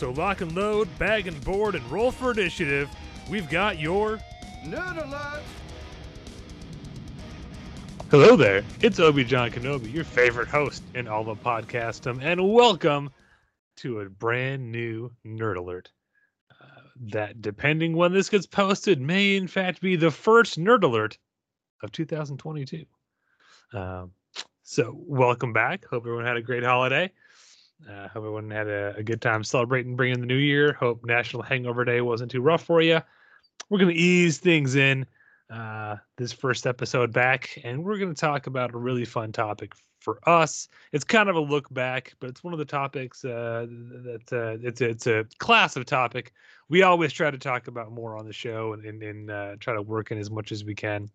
So lock and load, bag and board, and roll for initiative. We've got your Nerd alert! Hello there, it's Obi John Kenobi, your favorite host in all of podcastum, and welcome to a brand new Nerd Alert. Uh, that, depending when this gets posted, may in fact be the first Nerd Alert of 2022. Um, so, welcome back. Hope everyone had a great holiday. Uh, hope everyone had a, a good time celebrating bringing the new year. Hope National Hangover Day wasn't too rough for you. We're going to ease things in uh, this first episode back, and we're going to talk about a really fun topic for us. It's kind of a look back, but it's one of the topics uh, that uh, it's it's a class of topic we always try to talk about more on the show and and, and uh, try to work in as much as we can.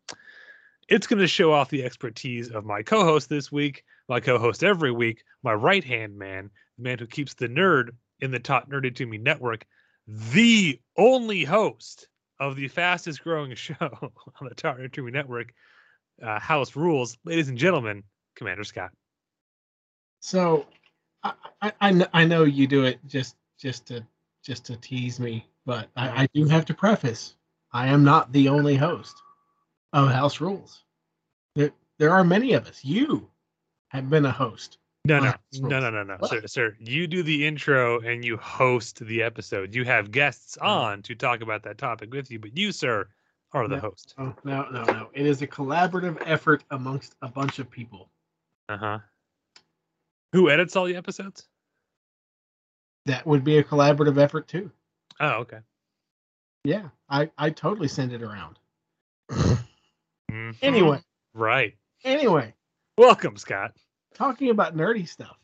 It's going to show off the expertise of my co-host this week, my co-host every week, my right-hand man, the man who keeps the nerd in the top nerdy to me network, the only host of the fastest growing show on the Top Nerd to Me network, uh, House Rules, ladies and gentlemen, Commander Scott. So, I, I, I I know you do it just just to just to tease me, but I, I do have to preface: I am not the only host of House Rules. There there are many of us. You have been a host. No, no, no, no, no, no, What? sir, sir. You do the intro and you host the episode. You have guests on to talk about that topic with you, but you, sir, are the No. host. Oh, no, no, no. It is a collaborative effort amongst a bunch of people. Uh huh. Who edits all the episodes? That would be a collaborative effort too. Oh, okay. Yeah, I I totally send it around. Mhm. Anyway, right. anyway, Welcome, Scott. Talking about nerdy stuff.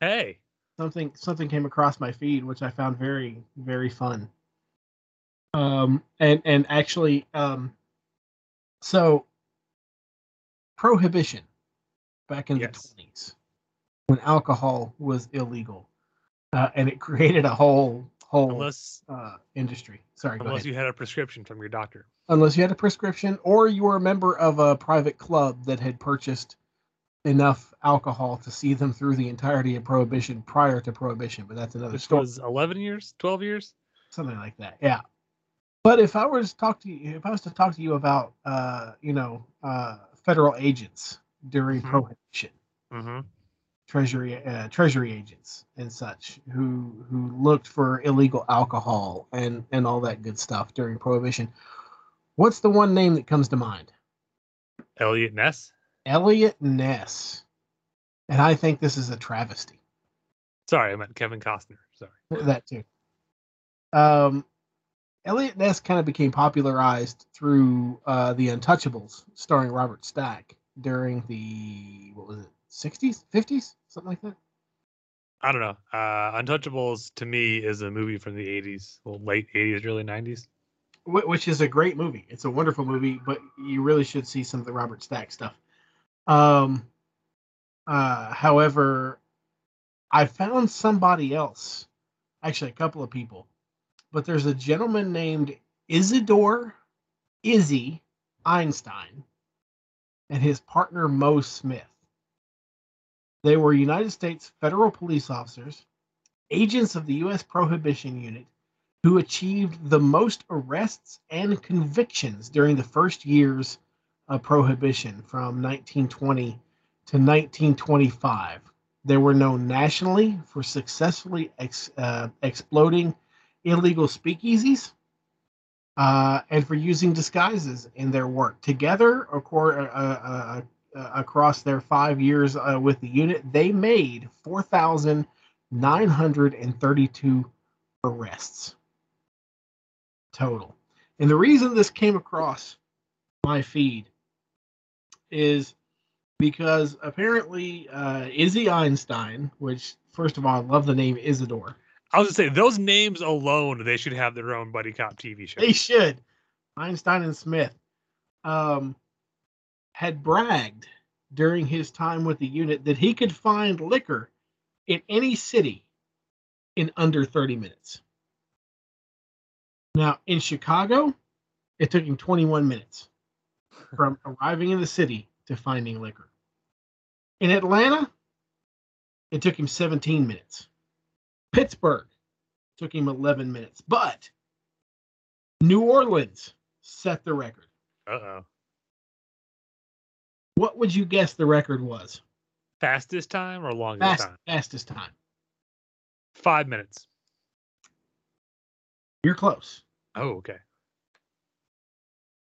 Hey. something something came across my feed which I found very very fun. Um and and actually um so prohibition back in Yes. the 20s when alcohol was illegal uh, and it created a whole whole Unless uh, industry. Sorry, go unless you had a prescription from your doctor. unless you had a prescription or you were a member of a private club that had purchased enough alcohol to see them through the entirety of prohibition prior to prohibition but that's another Which story was 11 years, 12 years. something like that yeah but if i was to talk to you if i was to talk to you about uh you know uh federal agents during Mhm. prohibition Mm-hmm. treasury uh, treasury agents and such who who looked for illegal alcohol and and all that good stuff during prohibition what's the one name that comes to mind Eliot Ness. Eliot Ness. And I think this is a travesty. Sorry, I meant Kevin Costner. Sorry. That too. Um, Eliot Ness kind of became popularized through uh, the Untouchables, starring Robert Stack during the what was it, sixties, fifties, something like that. I don't know. Uh, Untouchables to me is a movie from the 80s, well, late 80s, early 90s. Which is a great movie. It's a wonderful movie, but you really should see some of the Robert Stack stuff. Um, uh, however, I found somebody else, actually a couple of people, but there's a gentleman named Isidore Izzy Einstein and his partner Moe Smith. They were United States federal police officers, agents of the U.S. Prohibition Unit, who achieved the most arrests and convictions during the first years of Prohibition from 1920 to 1925. They were known nationally for successfully ex, uh, exploding illegal speakeasies uh, and for using disguises in their work. Together, uh, uh, uh, across their five years with the unit, they made 4,932 arrests total. And the reason this came across my feed is because apparently uh, Izzy Einstein, which first of all, I love the name Isidore. I was gonna say those names alone, they should have their own buddy cop TV show. They should. Einstein and Smith um, had bragged during his time with the unit that he could find liquor in any city in under 30 minutes. Now, in Chicago, it took him 21 minutes from arriving in the city to finding liquor. In Atlanta, it took him 17 minutes. Pittsburgh took him 11 minutes. But New Orleans set the record. Uh oh. What would you guess the record was? Fastest time or longest Fast, time? fastest time. Five minutes. You're close, Oh, okay.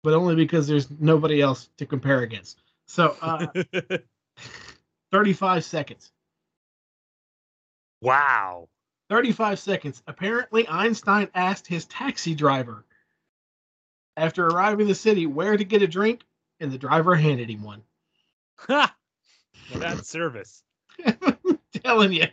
But only because there's nobody else to compare against. So, uh, 35 seconds. wow. 35 seconds. Apparently, Einstein asked his taxi driver after arriving in the city where to get a drink, and the driver handed him one. Ha! Well, that's service. telling you.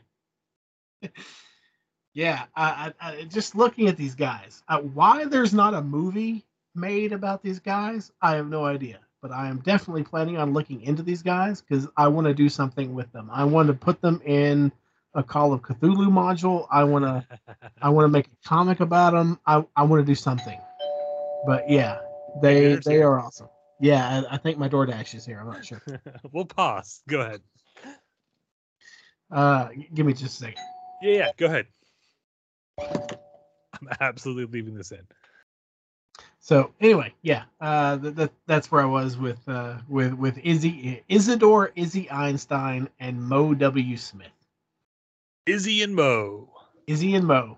yeah, I, I, I just looking at these guys. Uh, why there's not a movie made about these guys, I have no idea. But I am definitely planning on looking into these guys because I want to do something with them. I want to put them in a Call of Cthulhu module. I want to I want to make a comic about them. I, I want to do something. But yeah, they they are awesome. Yeah, I, I think my DoorDash is here. I'm not sure. we'll pause. Go ahead. Uh, give me just a second. Yeah, yeah. Go ahead. I'm absolutely leaving this in. So anyway, yeah, uh, th- th- that's where I was with uh, with with Izzy Isidore Izzy Einstein and Moe W Smith. Izzy and Moe. Izzy and Moe.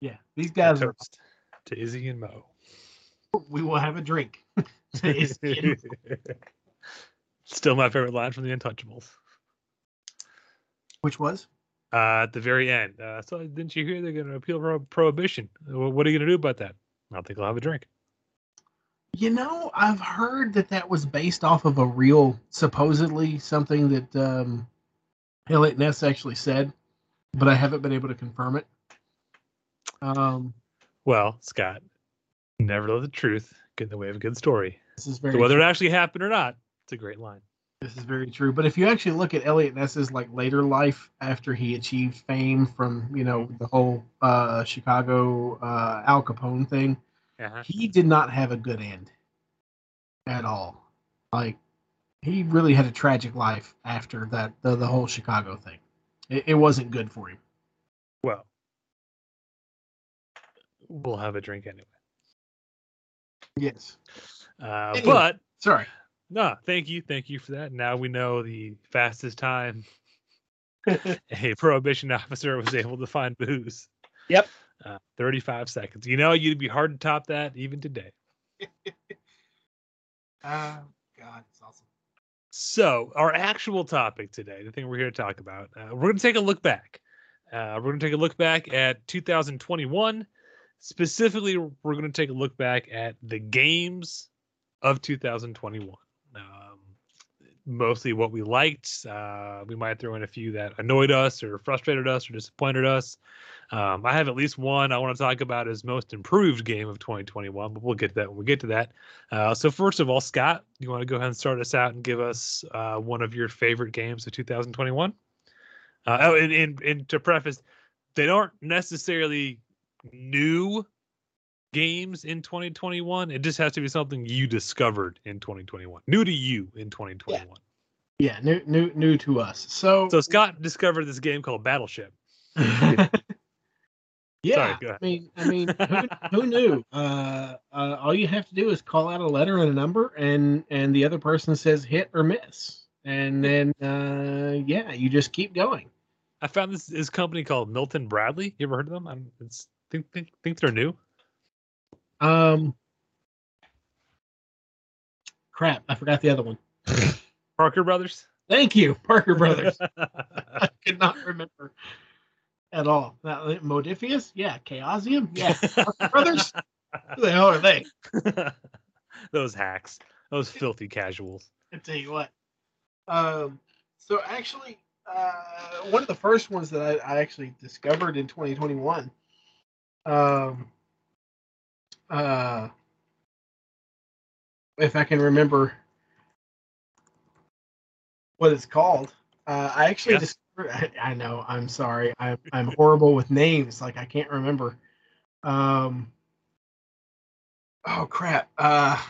Yeah, these guys. Are, to Izzy and Moe. we will have a drink. to Izzy and Moe, Still my favorite line from The Untouchables. which was Uh, at the very end. Uh, so didn't you hear they're going to appeal pro- prohibition? What are you going to do about that? I think I'll have a drink. You know, I've heard that that was based off of a real, supposedly something that um, Eliot Ness actually said, but I haven't been able to confirm it. Um, Well, Scott, never let the truth get in the way of a good story. this is very So whether it actually happened or not, it's a great line. This is very true. But if you actually look at Eliot Ness's like later life after he achieved fame from you know the whole uh, Chicago uh, Al Capone thing, Uh-huh. he did not have a good end at all. Like he really had a tragic life after that the, the whole Chicago thing. It, it wasn't good for him. Well, we'll have a drink anyway. Yes. Uh, Anyway. but Sorry. No, thank you, thank you for that. Now we know the fastest time a prohibition officer was able to find booze. Yep. Uh, 35 seconds. You know, you'd be hard to top that even today. Uh, God, it's awesome. So, our actual topic today, the thing we're here to talk about, uh, we're going to take a look back. Uh, we're going to take a look back at 2021. Specifically, we're going to take a look back at the games of 2021. Mostly what we liked. Uh, we might throw in a few that annoyed us or frustrated us or disappointed us. Um, I have at least one I want to talk about as most improved game of 2021, but we'll get to that when we get to that. Uh, so first of all, Scott, you want to go ahead and start us out and give us uh, one of your favorite games of 2021? Uh, oh, and, and, and to preface, they aren't necessarily new games in 2021. It just has to be something you discovered in 2021, new to you in 2021. Yeah, new new new to us. So So Scott discovered this game called Battleship. yeah, go ahead. I mean, I mean, who, who knew? Uh, uh, all you have to do is call out a letter and a number, and and the other person says hit or miss, and then uh, yeah, you just keep going. I found this this company called Milton Bradley. You ever heard of them? I'm it's, think think think they're new. Um, crap, I forgot the other one. Parker Brothers. Thank you, Parker Brothers. I could not remember at all. That, Modiphius, yeah, Chaosium, yeah, Parker Brothers. Who the hell are they? Those hacks. Those filthy casuals. I tell you what. Um, so actually, uh, one of the first ones that I, I actually discovered in 2021. Um, uh, if I can remember what it's called, uh, I actually Yeah. discovered. I, I know. I'm sorry. I'm I'm horrible with names. Like I can't remember. Um. Oh crap. Uh.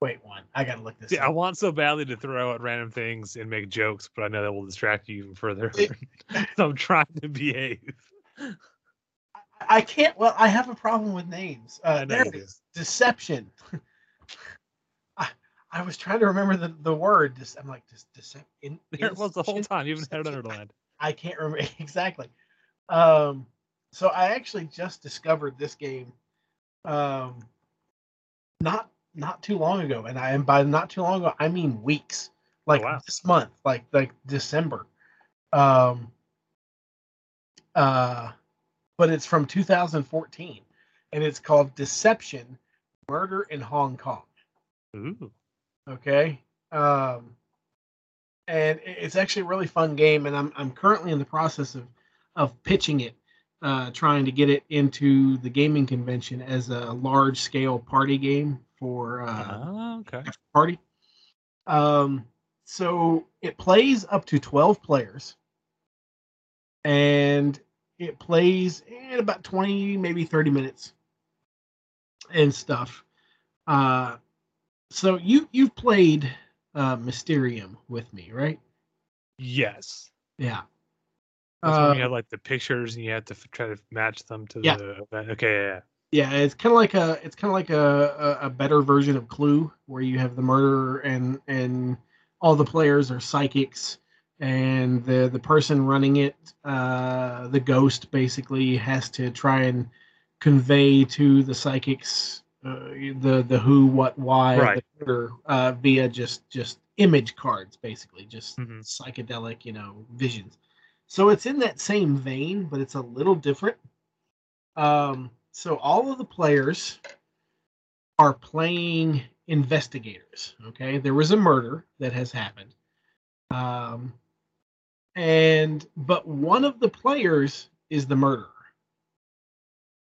Wait one. I gotta look this. See, I want so badly to throw out random things and make jokes, but I know that will distract you even further. It- so I'm trying to behave. I can't. Well, I have a problem with names. Uh, there it is. Deception. I, I was trying to remember the, the word. Dis, I'm like, dis, decep, in, There it was the whole time. You even had it underlined. I can't remember exactly. Um, so I actually just discovered this game, um, not not too long ago, and I am by not too long ago I mean weeks, like wow. this month, like like December. Um, uh, but it's from 2014, and it's called Deception: Murder in Hong Kong. Ooh. Okay. Um, and it's actually a really fun game, and I'm I'm currently in the process of of pitching it, uh, trying to get it into the gaming convention as a large scale party game for uh, Ah, okay. party. Um, so it plays up to 12 players, and it plays in about 20, maybe 30 minutes, and stuff. Uh, so you you've played uh, Mysterium with me, right? Yes. Yeah. That's when you have like the pictures and you have to f- try to match them to Yeah. the event. Okay, yeah, yeah. Yeah, it's kind of like a it's kind of like a, a a better version of Clue, where you have the murderer and and all the players are psychics, and the the person running it, uh, the ghost, basically has to try and convey to the psychics uh, the the who, what, why, Right. the murder, uh, via just just image cards, basically, just Mhm. psychedelic, you know, visions. So it's in that same vein, but it's a little different. Um, so all of the players are playing investigators. Okay, there was a murder that has happened, um, and but one of the players is the murderer.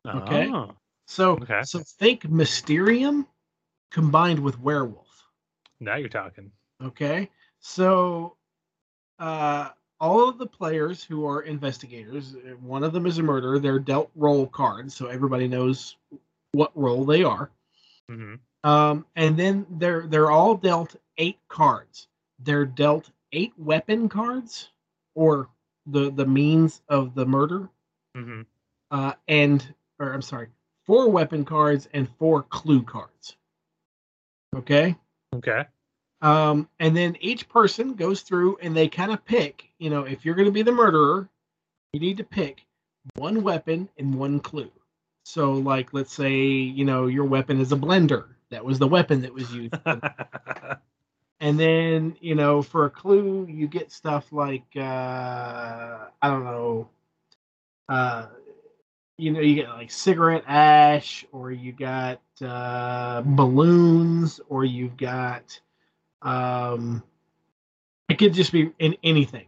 Okay. Oh, So Okay. so think Mysterium combined with werewolf. now you're talking. Okay, so uh, all of the players who are investigators, uh, one of them is a murderer. They're dealt role cards, so everybody knows what role they are. hmm Um, and then they're they're all dealt eight cards. They're dealt eight weapon cards, or the the means of the murder, hmm uh, and or I'm sorry, four weapon cards and four clue cards. Okay. Okay. Um, and then each person goes through and they kind of pick, you know, if you're going to be the murderer, you need to pick one weapon and one clue. So, like, let's say, you know, your weapon is a blender. That was the weapon that was used. and then, you know, for a clue, you get stuff like, uh, I don't know, uh, you know, you get like cigarette ash, or you got uh, balloons, or you've got, um, it could just be in anything.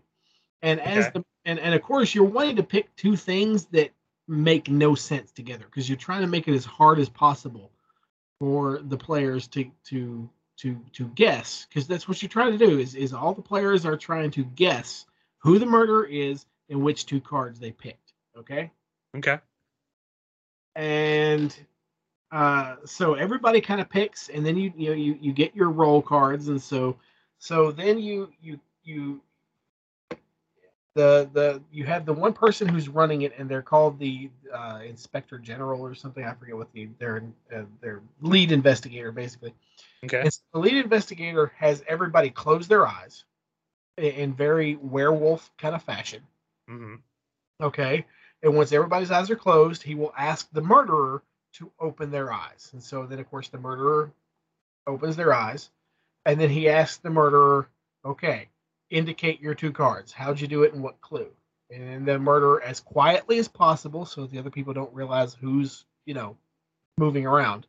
And as the and, and of course you're wanting to pick two things that make no sense together because you're trying to make it as hard as possible for the players to to to to guess because that's what you're trying to do is is all the players are trying to guess who the murderer is and which two cards they picked okay okay. and uh, so everybody kind of picks, and then you you know you you get your roll cards, and so so then you you you the the you have the one person who's running it, and they're called the uh, inspector general or something. I forget what the their uh, their lead investigator basically. Okay. And so the lead investigator has everybody close their eyes in, very werewolf kind of fashion. hmm Okay. And once everybody's eyes are closed, he will ask the murderer to open their eyes. And so then, of course, the murderer opens their eyes. And then he asks the murderer, okay, indicate your two cards. How'd you do it and what clue? And then the murderer, as quietly as possible, so the other people don't realize who's, you know, moving around,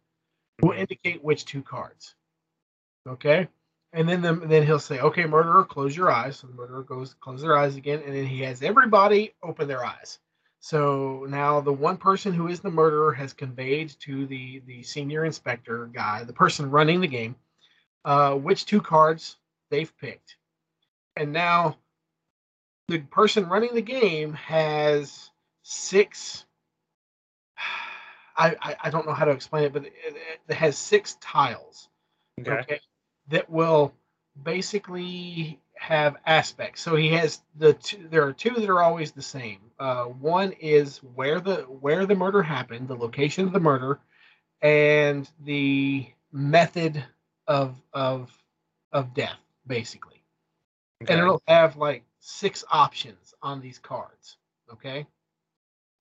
will indicate which two cards. Okay? And then the, then he'll say, okay, murderer, close your eyes. So the murderer goes, close their eyes again. And then he has everybody open their eyes. So now the one person who is the murderer has conveyed to the the senior inspector guy, the person running the game, uh, which two cards they've picked. And now the person running the game has six. I, I, I don't know how to explain it, but it, it has six tiles Okay. That will basically have aspects. So he has the two, there are two that are always the same. Uh, one is where the where the murder happened, the location of the murder, and the method of of of death, basically. Okay. And it'll have like six options on these cards. Okay.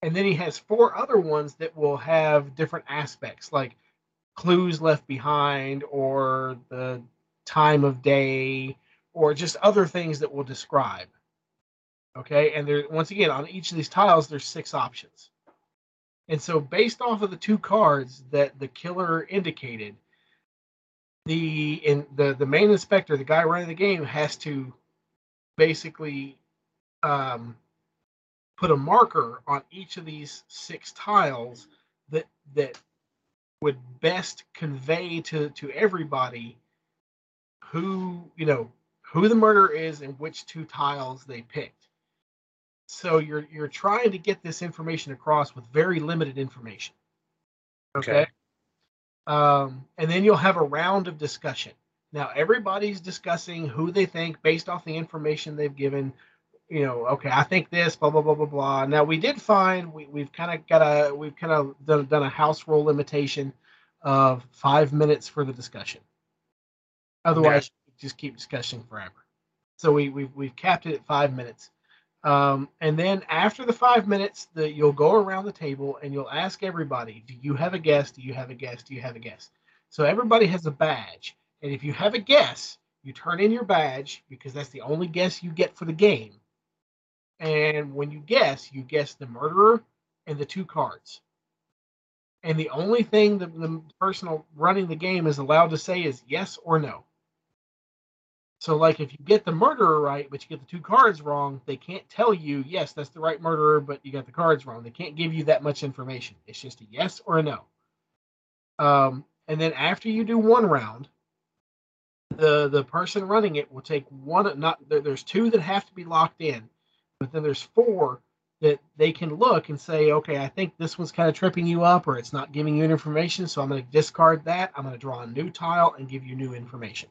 And then he has four other ones that will have different aspects, like clues left behind or the time of day or just other things that we'll describe. Okay, and there once again on each of these tiles there's six options. And so based off of the two cards that the killer indicated, the in the the main inspector, the guy running the game has to basically um put a marker on each of these six tiles that that would best convey to to everybody who you know who the murderer is and which two tiles they picked so you're you're trying to get this information across with very limited information okay, Okay. um and then you'll have a round of discussion now everybody's discussing who they think based off the information they've given you know, okay, I think this, blah blah blah blah blah. Now we did find we we've kind of got a we've kind of done, done a house rule limitation of five minutes for the discussion. Otherwise, you just keep discussing forever. So we we've we've capped it at five minutes. Um, and then after the five minutes, the you'll go around the table and you'll ask everybody, "Do you have a guess? Do you have a guess? Do you have a guess?" So everybody has a badge, and if you have a guess, you turn in your badge because that's the only guess you get for the game. And when you guess, you guess the murderer and the two cards. And the only thing that the person running the game is allowed to say is yes or no. So, like, if you get the murderer right, but you get the two cards wrong, they can't tell you, yes, that's the right murderer, but you got the cards wrong. They can't give you that much information. It's just a yes or a no. Um, and then after you do one round, the the person running it will take one. Not there, there's two that have to be locked in, but then there's four that they can look and say, okay, I think this one's kind of tripping you up, or it's not giving you information, so I'm going to discard that. I'm going to draw a new tile and give you new information.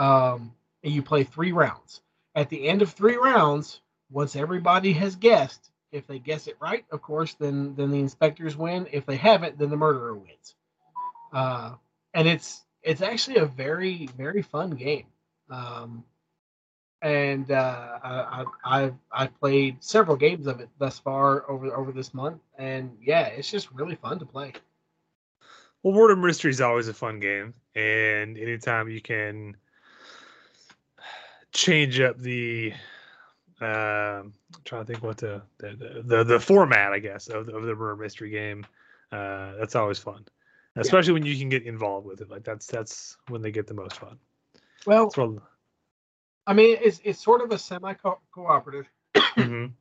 Um, and you play three rounds. At the end of three rounds, once everybody has guessed, if they guess it right, of course, then then the inspectors win. If they haven't, then the murderer wins. Uh, and it's it's actually a very very fun game. Um, and uh, I, I've I've played several games of it thus far over over this month, and yeah, it's just really fun to play. Well, Murder Mystery is always a fun game, and anytime you can change up the, uh, I'm trying to think what the the, the the format, I guess, of the, of the Murder Mystery game, uh, that's always fun, especially when you can get involved with it. Like that's that's when they get the most fun. Well, what, I mean, it's it's sort of a semi cooperative Mhm.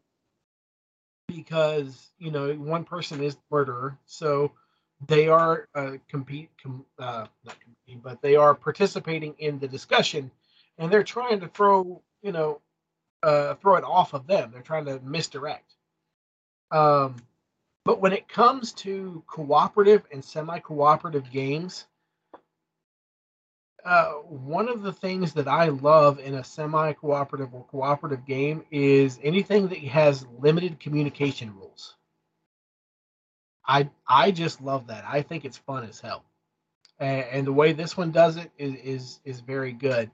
because you know one person is the murderer, so they are uh, compete, com, uh, not competing, but they are participating in the discussion, and they're trying to throw you know uh, throw it off of them. They're trying to misdirect. Um, but when it comes to cooperative and semi cooperative games, uh, one of the things that I love in a semi-cooperative or cooperative game is anything that has limited communication rules. I I just love that. I think it's fun as hell, and, and the way this one does it is is is very good.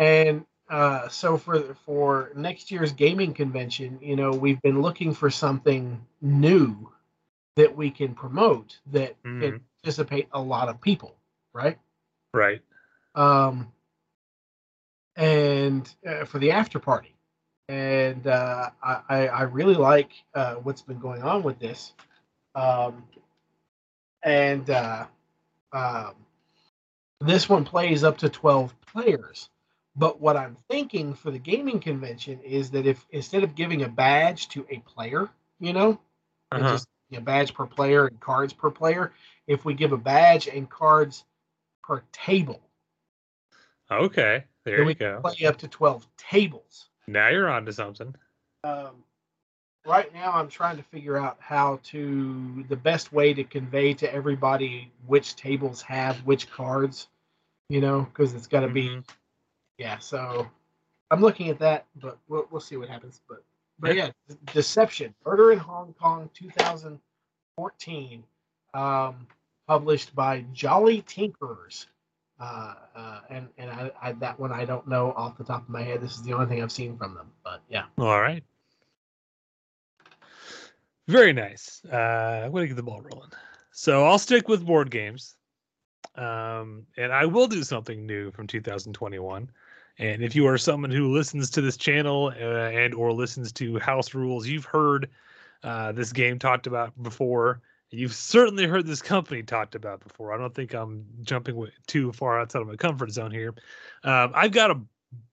And uh, so for for next year's gaming convention, you know, we've been looking for something new that we can promote that Mhm. can participate a lot of people, right? Right. um, and uh, for the after party. And uh, I, I really like uh, what's been going on with this. Um, and uh, um, this one plays up to 12 players. But what I'm thinking for the gaming convention is that if instead of giving a badge to a player, you know, Uh-huh. just a badge per player and cards per player, if we give a badge and cards per table, Okay. There you we go. can play up to 12 tables. Now you're on to something. Um, right now, I'm trying to figure out how to the best way to convey to everybody which tables have which cards, you know, because it's got to be, Mhm. Yeah. So I'm looking at that, but we'll, we'll see what happens. But, but yeah, Deception, Murder in Hong Kong 2014, um, published by Jolly Tinkerers. Uh, uh, and and I, I that one I don't know off the top of my head. This is the only thing I've seen from them. But yeah. All right. Very nice. Uh, I'm going to get the ball rolling. So I'll stick with board games. Um, and I will do something new from 2021. And if you are someone who listens to this channel uh, and or listens to House Rules, you've heard uh, this game talked about before. You've certainly heard this company talked about before. I don't think I'm jumping too far outside of my comfort zone here. Um, I've got a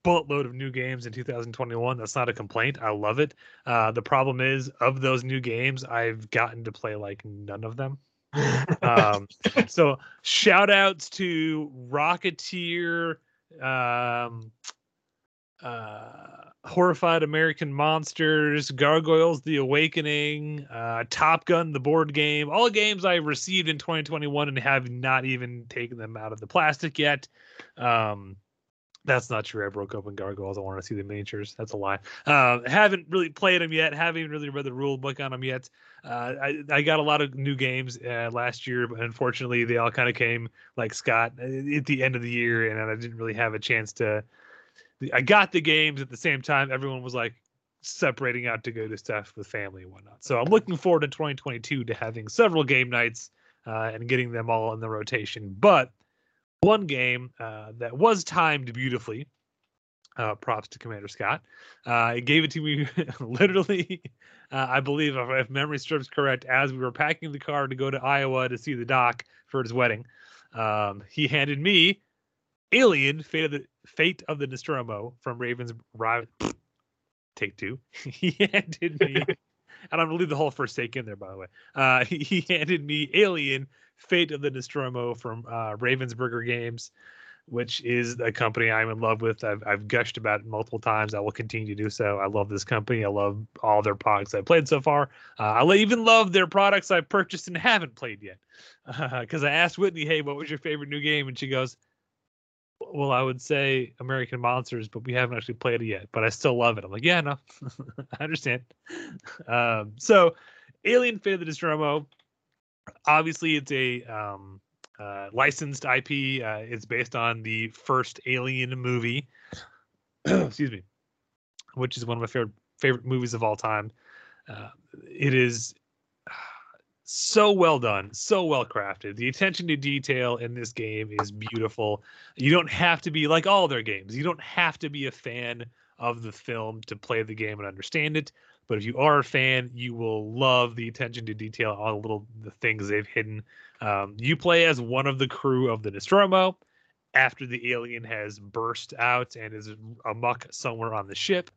boatload of new games in 2021. That's not a complaint. I love it. Uh, the problem is, of those new games, I've gotten to play like none of them. Um, so shout outs to Rocketeer, um, uh, Horrified American Monsters, Gargoyles: The Awakening, uh, Top Gun, the board game, all games I received in 2021 and have not even taken them out of the plastic yet. Um, that's not true. I broke open Gargoyles. I want to see the miniatures. That's a lie. Uh, haven't really played them yet. Haven't really read the rule book on them yet. Uh, I, I got a lot of new games uh, last year, but unfortunately, they all kind of came like Scott uh, at the end of the year, and I didn't really have a chance to. I got the games at the same time. Everyone was like separating out to go to stuff with family and whatnot. So I'm looking forward to 2022 to having several game nights uh, and getting them all in the rotation. But one game uh, that was timed beautifully. Uh, props to Commander Scott. Uh, he gave it to me literally, uh, I believe, if, if memory serves correct, as we were packing the car to go to Iowa to see the doc for his wedding. Um, he handed me Alien: Fate of the Fate of the Nostromo from Ravens. Ri- Take two. he handed me, and I'm gonna leave the whole first take in there, by the way. Uh, he handed me Alien: Fate of the Nostromo from uh, Ravensburger Games, which is a company I'm in love with. I've, I've gushed about it multiple times. I will continue to do so. I love this company. I love all their products I've played so far. Uh, I even love their products I've purchased and haven't played yet. Because I asked Whitney, hey, what was your favorite new game? And she goes, well, I would say American Monsters, but we haven't actually played it yet. But I still love it. I'm like, yeah, no, I understand. Um, so, Alien Fate of the Nostromo, obviously, it's a um, uh, licensed IP. Uh, it's based on the first Alien movie. Excuse me, which is one of my favorite favorite movies of all time. Uh, it is so well done, so well crafted. The attention to detail in this game is beautiful. You don't have to be like all their games. You don't have to be a fan of the film to play the game and understand it. But if you are a fan, you will love the attention to detail, all the little the things they've hidden. Um, you play as one of the crew of the Nostromo after the alien has burst out and is amuck somewhere on the ship.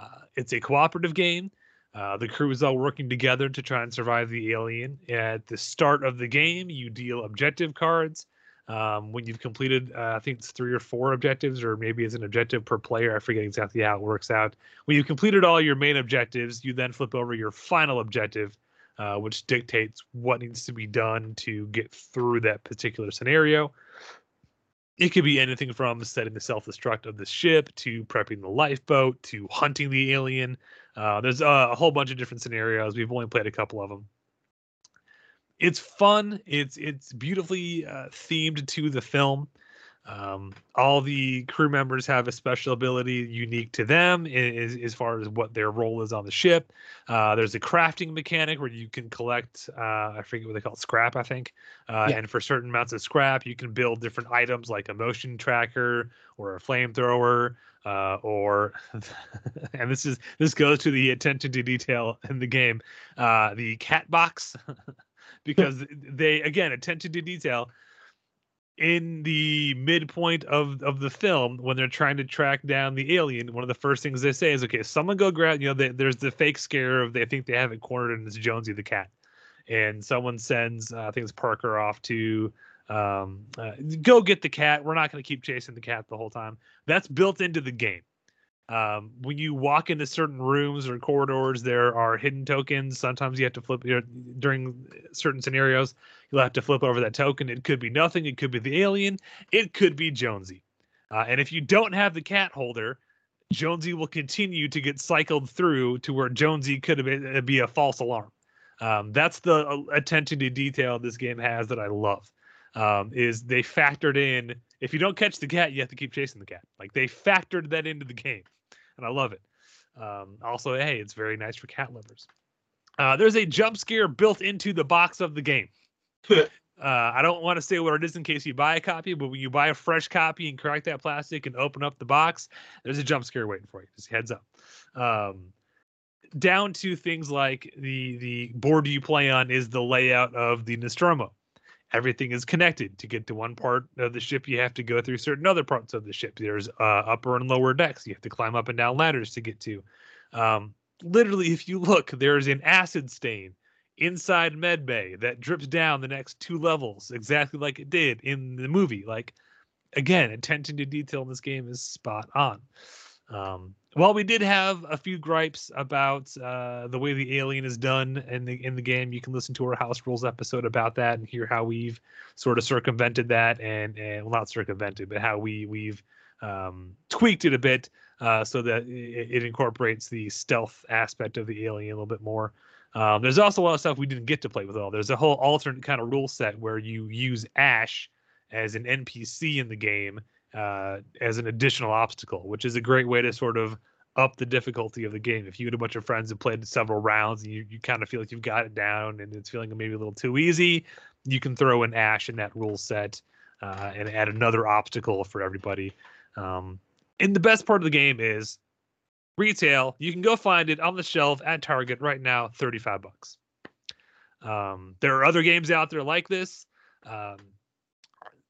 Uh, it's a cooperative game. Uh, the crew is all working together to try and survive the alien. At the start of the game, you deal objective cards. Um, when you've completed, uh, I think it's three or four objectives, or maybe it's an objective per player. I forget exactly how it works out. When you've completed all your main objectives, you then flip over your final objective, uh, which dictates what needs to be done to get through that particular scenario. it could be anything from setting the self destruct of the ship to prepping the lifeboat to hunting the alien. Uh, there's a, a whole bunch of different scenarios. We've only played a couple of them. It's fun. It's it's beautifully uh, themed to the film. Um, all the crew members have a special ability unique to them as, as far as what their role is on the ship. Uh, there's a crafting mechanic where you can collect, uh, I forget what they call it, scrap, I think. Uh, Yeah. And for certain amounts of scrap, you can build different items like a motion tracker or a flamethrower. Uh, or, and this is this goes to the attention to detail in the game, uh, the cat box, because they again attention to detail in the midpoint of of the film when they're trying to track down the alien one of the first things they say is okay someone go grab you know they, there's the fake scare of they think they have it cornered and it's jonesy the cat. And someone sends uh, i think it's parker off to um, uh, go get the cat. We're not going to keep chasing the cat the whole time. That's built into the game um, when you walk into certain rooms or corridors there are hidden tokens sometimes you have to flip you know, during certain scenarios You'll have to flip over that token. It could be nothing. It could be the alien. It could be Jonesy. Uh, and if you don't have the cat holder, Jonesy will continue to get cycled through to where Jonesy could have been, be a false alarm. Um, that's the uh, attention to detail this game has that I love. Um, is they factored in if you don't catch the cat, you have to keep chasing the cat. Like they factored that into the game, and I love it. Um, also, hey, it's very nice for cat lovers. Uh, there's a jump scare built into the box of the game. Uh, I don't want to say what it is in case you buy a copy, but when you buy a fresh copy and crack that plastic and open up the box, there's a jump scare waiting for you. Just heads up. Um, down to things like the the board you play on is the layout of the Nostromo. Everything is connected. To get to one part of the ship, you have to go through certain other parts of the ship. There's uh, upper and lower decks. You have to climb up and down ladders to get to. Um, literally, if you look, there's an acid stain inside medbay that drips down the next two levels exactly like it did in the movie like again attention to detail in this game is spot on um, while we did have a few gripes about uh, the way the alien is done in the in the game you can listen to our house rules episode about that and hear how we've sort of circumvented that and and well not circumvented but how we we've um, tweaked it a bit uh, so that it, it incorporates the stealth aspect of the alien a little bit more um, there's also a lot of stuff we didn't get to play with all. There's a whole alternate kind of rule set where you use Ash as an NPC in the game uh, as an additional obstacle, which is a great way to sort of up the difficulty of the game. If you had a bunch of friends who played several rounds and you, you kind of feel like you've got it down and it's feeling maybe a little too easy, you can throw an Ash in that rule set uh, and add another obstacle for everybody. Um, and the best part of the game is retail you can go find it on the shelf at target right now 35 bucks um, there are other games out there like this um,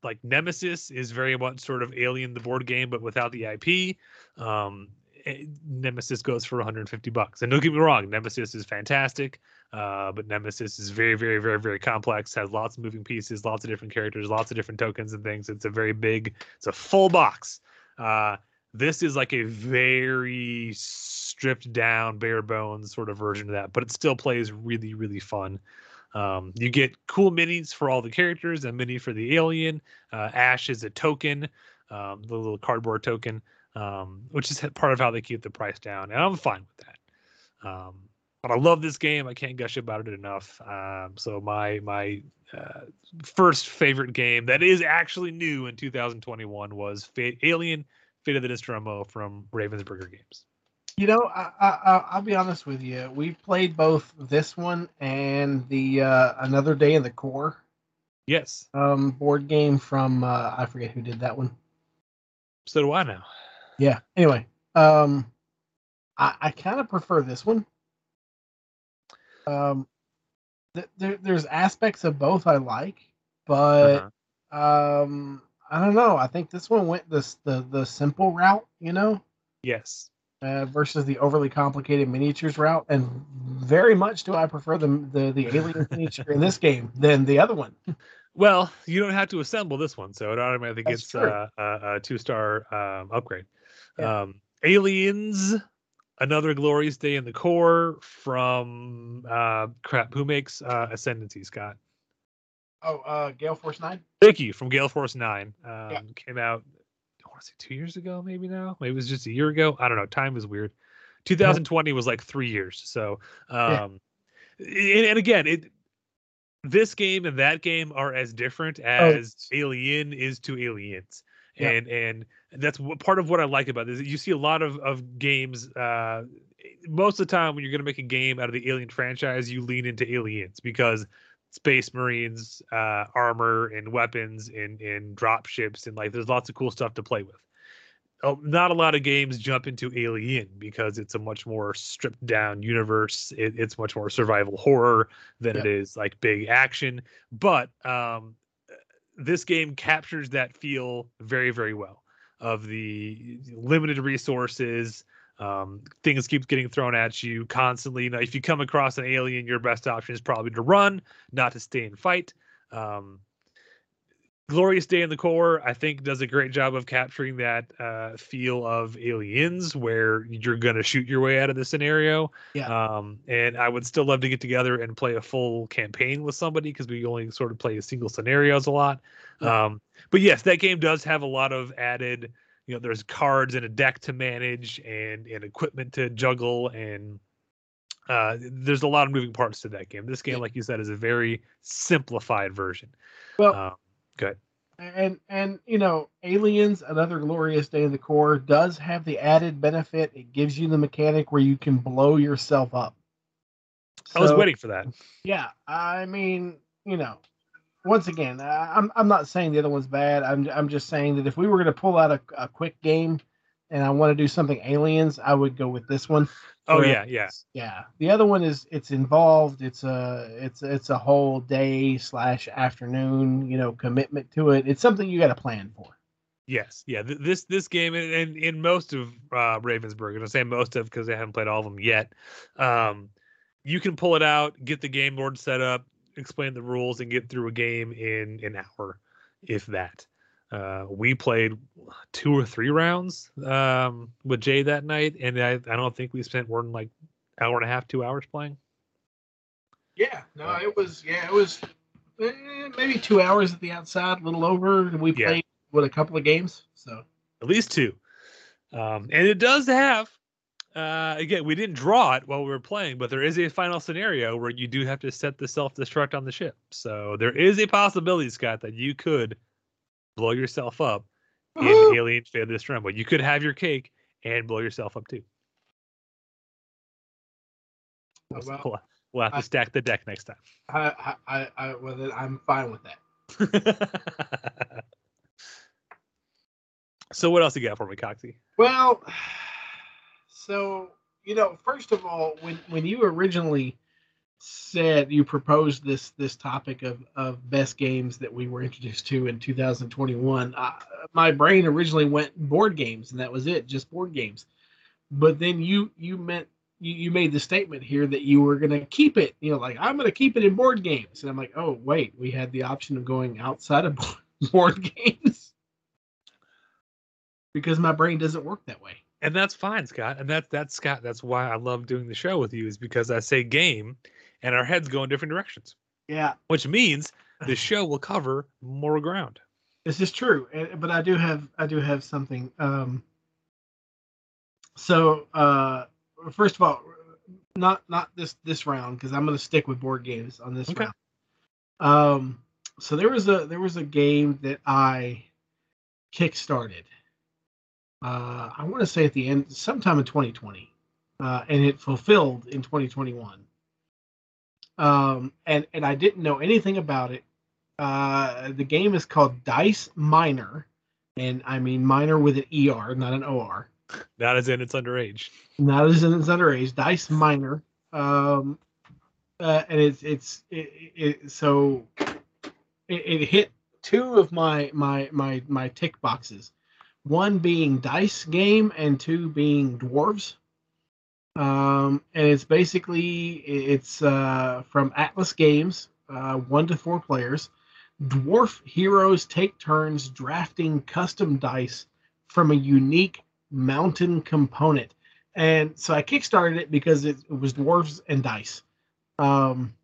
like nemesis is very much sort of alien the board game but without the ip um, eh, nemesis goes for 150 bucks. And don't get me wrong nemesis is fantastic uh, but nemesis is very very very very complex has lots of moving pieces lots of different characters lots of different tokens and things. It's a very big it's a full box. Uh, this is like a very stripped down, bare bones sort of version of that, but it still plays really, really fun. Um, you get cool minis for all the characters, a mini for the alien. Uh, Ash is a token, um, the little cardboard token, um, which is part of how they keep the price down, and I'm fine with that. Um, but I love this game. I can't gush about it enough. Um, so my my uh, first favorite game that is actually new in 2021 was Alien Fate of the Nostromo from Ravensburger Games. You know, I, I, I- I'll be honest with you. We played both this one and the uh, Another Day in the Corps Yes, um, board game from uh, I forget who did that one. so do I now. Yeah. Anyway, um, I, I kind of prefer this one. Um, th- there, there's aspects of both I like, but Uh-huh. um, I don't know. I think this one went this the the simple route, you know, Yes, uh, versus the overly complicated miniatures route, and very much do I prefer the the, the alien miniature in this game than the other one. Well, you don't have to assemble this one, so it automatically That's gets uh, a, a two-star um, upgrade. Yeah. Um, Aliens, another glorious day in the corps from uh, crap. Who makes uh, Ascendancy, Scott? Oh, uh, Gale Force Nine. Thank you from Gale Force Nine. Um, Came out, want to say two years ago, maybe now. Maybe it was just a year ago. I don't know. Time is weird. 2020 was like three years. So, Yeah. um, and, and again, it this game and that game are as different as Alien is to Aliens, Oh. Yeah. and and that's what, part of what I like about this. You see a lot of of games. Uh, most of the time, when you're going to make a game out of the Alien franchise, you lean into Aliens because space marines uh armor and weapons and and drop ships and like there's lots of cool stuff to play with. Oh, not a lot of games jump into alien because it's a much more stripped down universe. It, it's much more survival horror than it is like big action. But um this game captures that feel very very well of the limited resources um, things keep getting thrown at you constantly. You know, if you come across an alien, your best option is probably to run, not to stay and fight. Um, Glorious Day in the Corps, I think, does a great job of capturing that uh, feel of aliens, where you're gonna shoot your way out of the scenario. Yeah. Um, and I would still love to get together and play a full campaign with somebody because we only sort of play single scenarios a lot. Um, but yes, that game does have a lot of added you know there's cards and a deck to manage and and equipment to juggle and uh there's a lot of moving parts to that game. This game like you said is a very simplified version. Well, um good and and you know, Aliens, another glorious day in the corps, does have the added benefit. It gives you the mechanic where you can blow yourself up. i was waiting for that. Yeah, I mean, you know, once again, I'm I'm not saying the other one's bad. I'm I'm just saying that if we were going to pull out a, a quick game, and I want to do something Aliens, I would go with this one. oh yeah yeah Yeah, the other one is it's involved. It's a it's it's a whole day slash afternoon, you know, commitment to it. It's something you got to plan for. yes yeah th- this this game and, and in most of uh ravensburg and i say most of because i haven't played all of them yet um you can pull it out get the game board set up explain the rules and get through a game in an hour if that uh we played two or three rounds um with jay that night and i, I don't think we spent more than like hour and a half two hours playing Yeah, no, it was yeah, it was eh, maybe two hours at the outside, a little over. and We Yeah. played with a couple of games, so at least two. Um, and it does have, uh, again, we didn't draw it while we were playing, but there is a final scenario where you do have to set the self destruct on the ship. So there is a possibility, Scott, that you could blow yourself up in! Alien Fate of the Nostromo. You could have your cake and blow yourself up too. Oh, well, we'll, have to I- stack the deck next time. I, I, I well, I'm fine with that. so what else you got for me, Coxie? Well, so you know, first of all, when when you originally said you proposed this this topic of of best games that we were introduced to in 2021, uh, my brain originally went board games, and that was it, just board games. But then you you meant you, you made the statement here that you were going to keep it, you know, like I'm going to keep it in board games, and I'm like, oh wait, we had the option of going outside of board games because my brain doesn't work that way. And that's fine, Scott. And that's that's Scott. That's why I love doing the show with you is because I say game, and our heads go in different directions, Yeah, which means the show will cover more ground. this is true. But I do have I do have something. Um, so uh, first of all, not not this this round because I'm going to stick with board games on this Okay. round. Um, so there was a there was a game that I kickstarted. Uh, I want to say at the end, sometime in 2020, uh, and it fulfilled in 2021. Um, and and I didn't know anything about it. Uh, the game is called Dice Miner, and I mean minor with an ER, not an OR. Not as in it's underage. Not as in it's underage. Dice Miner. Um, uh, and it's it's it, it, so it, it hit two of my my my my tick boxes. One being dice game, and two being dwarves. Um, and it's basically it's uh, from Atlas Games, uh, one to four players. Dwarf heroes take turns drafting custom dice from a unique mountain component. And so I kickstarted it because it, it was dwarves and dice. Um,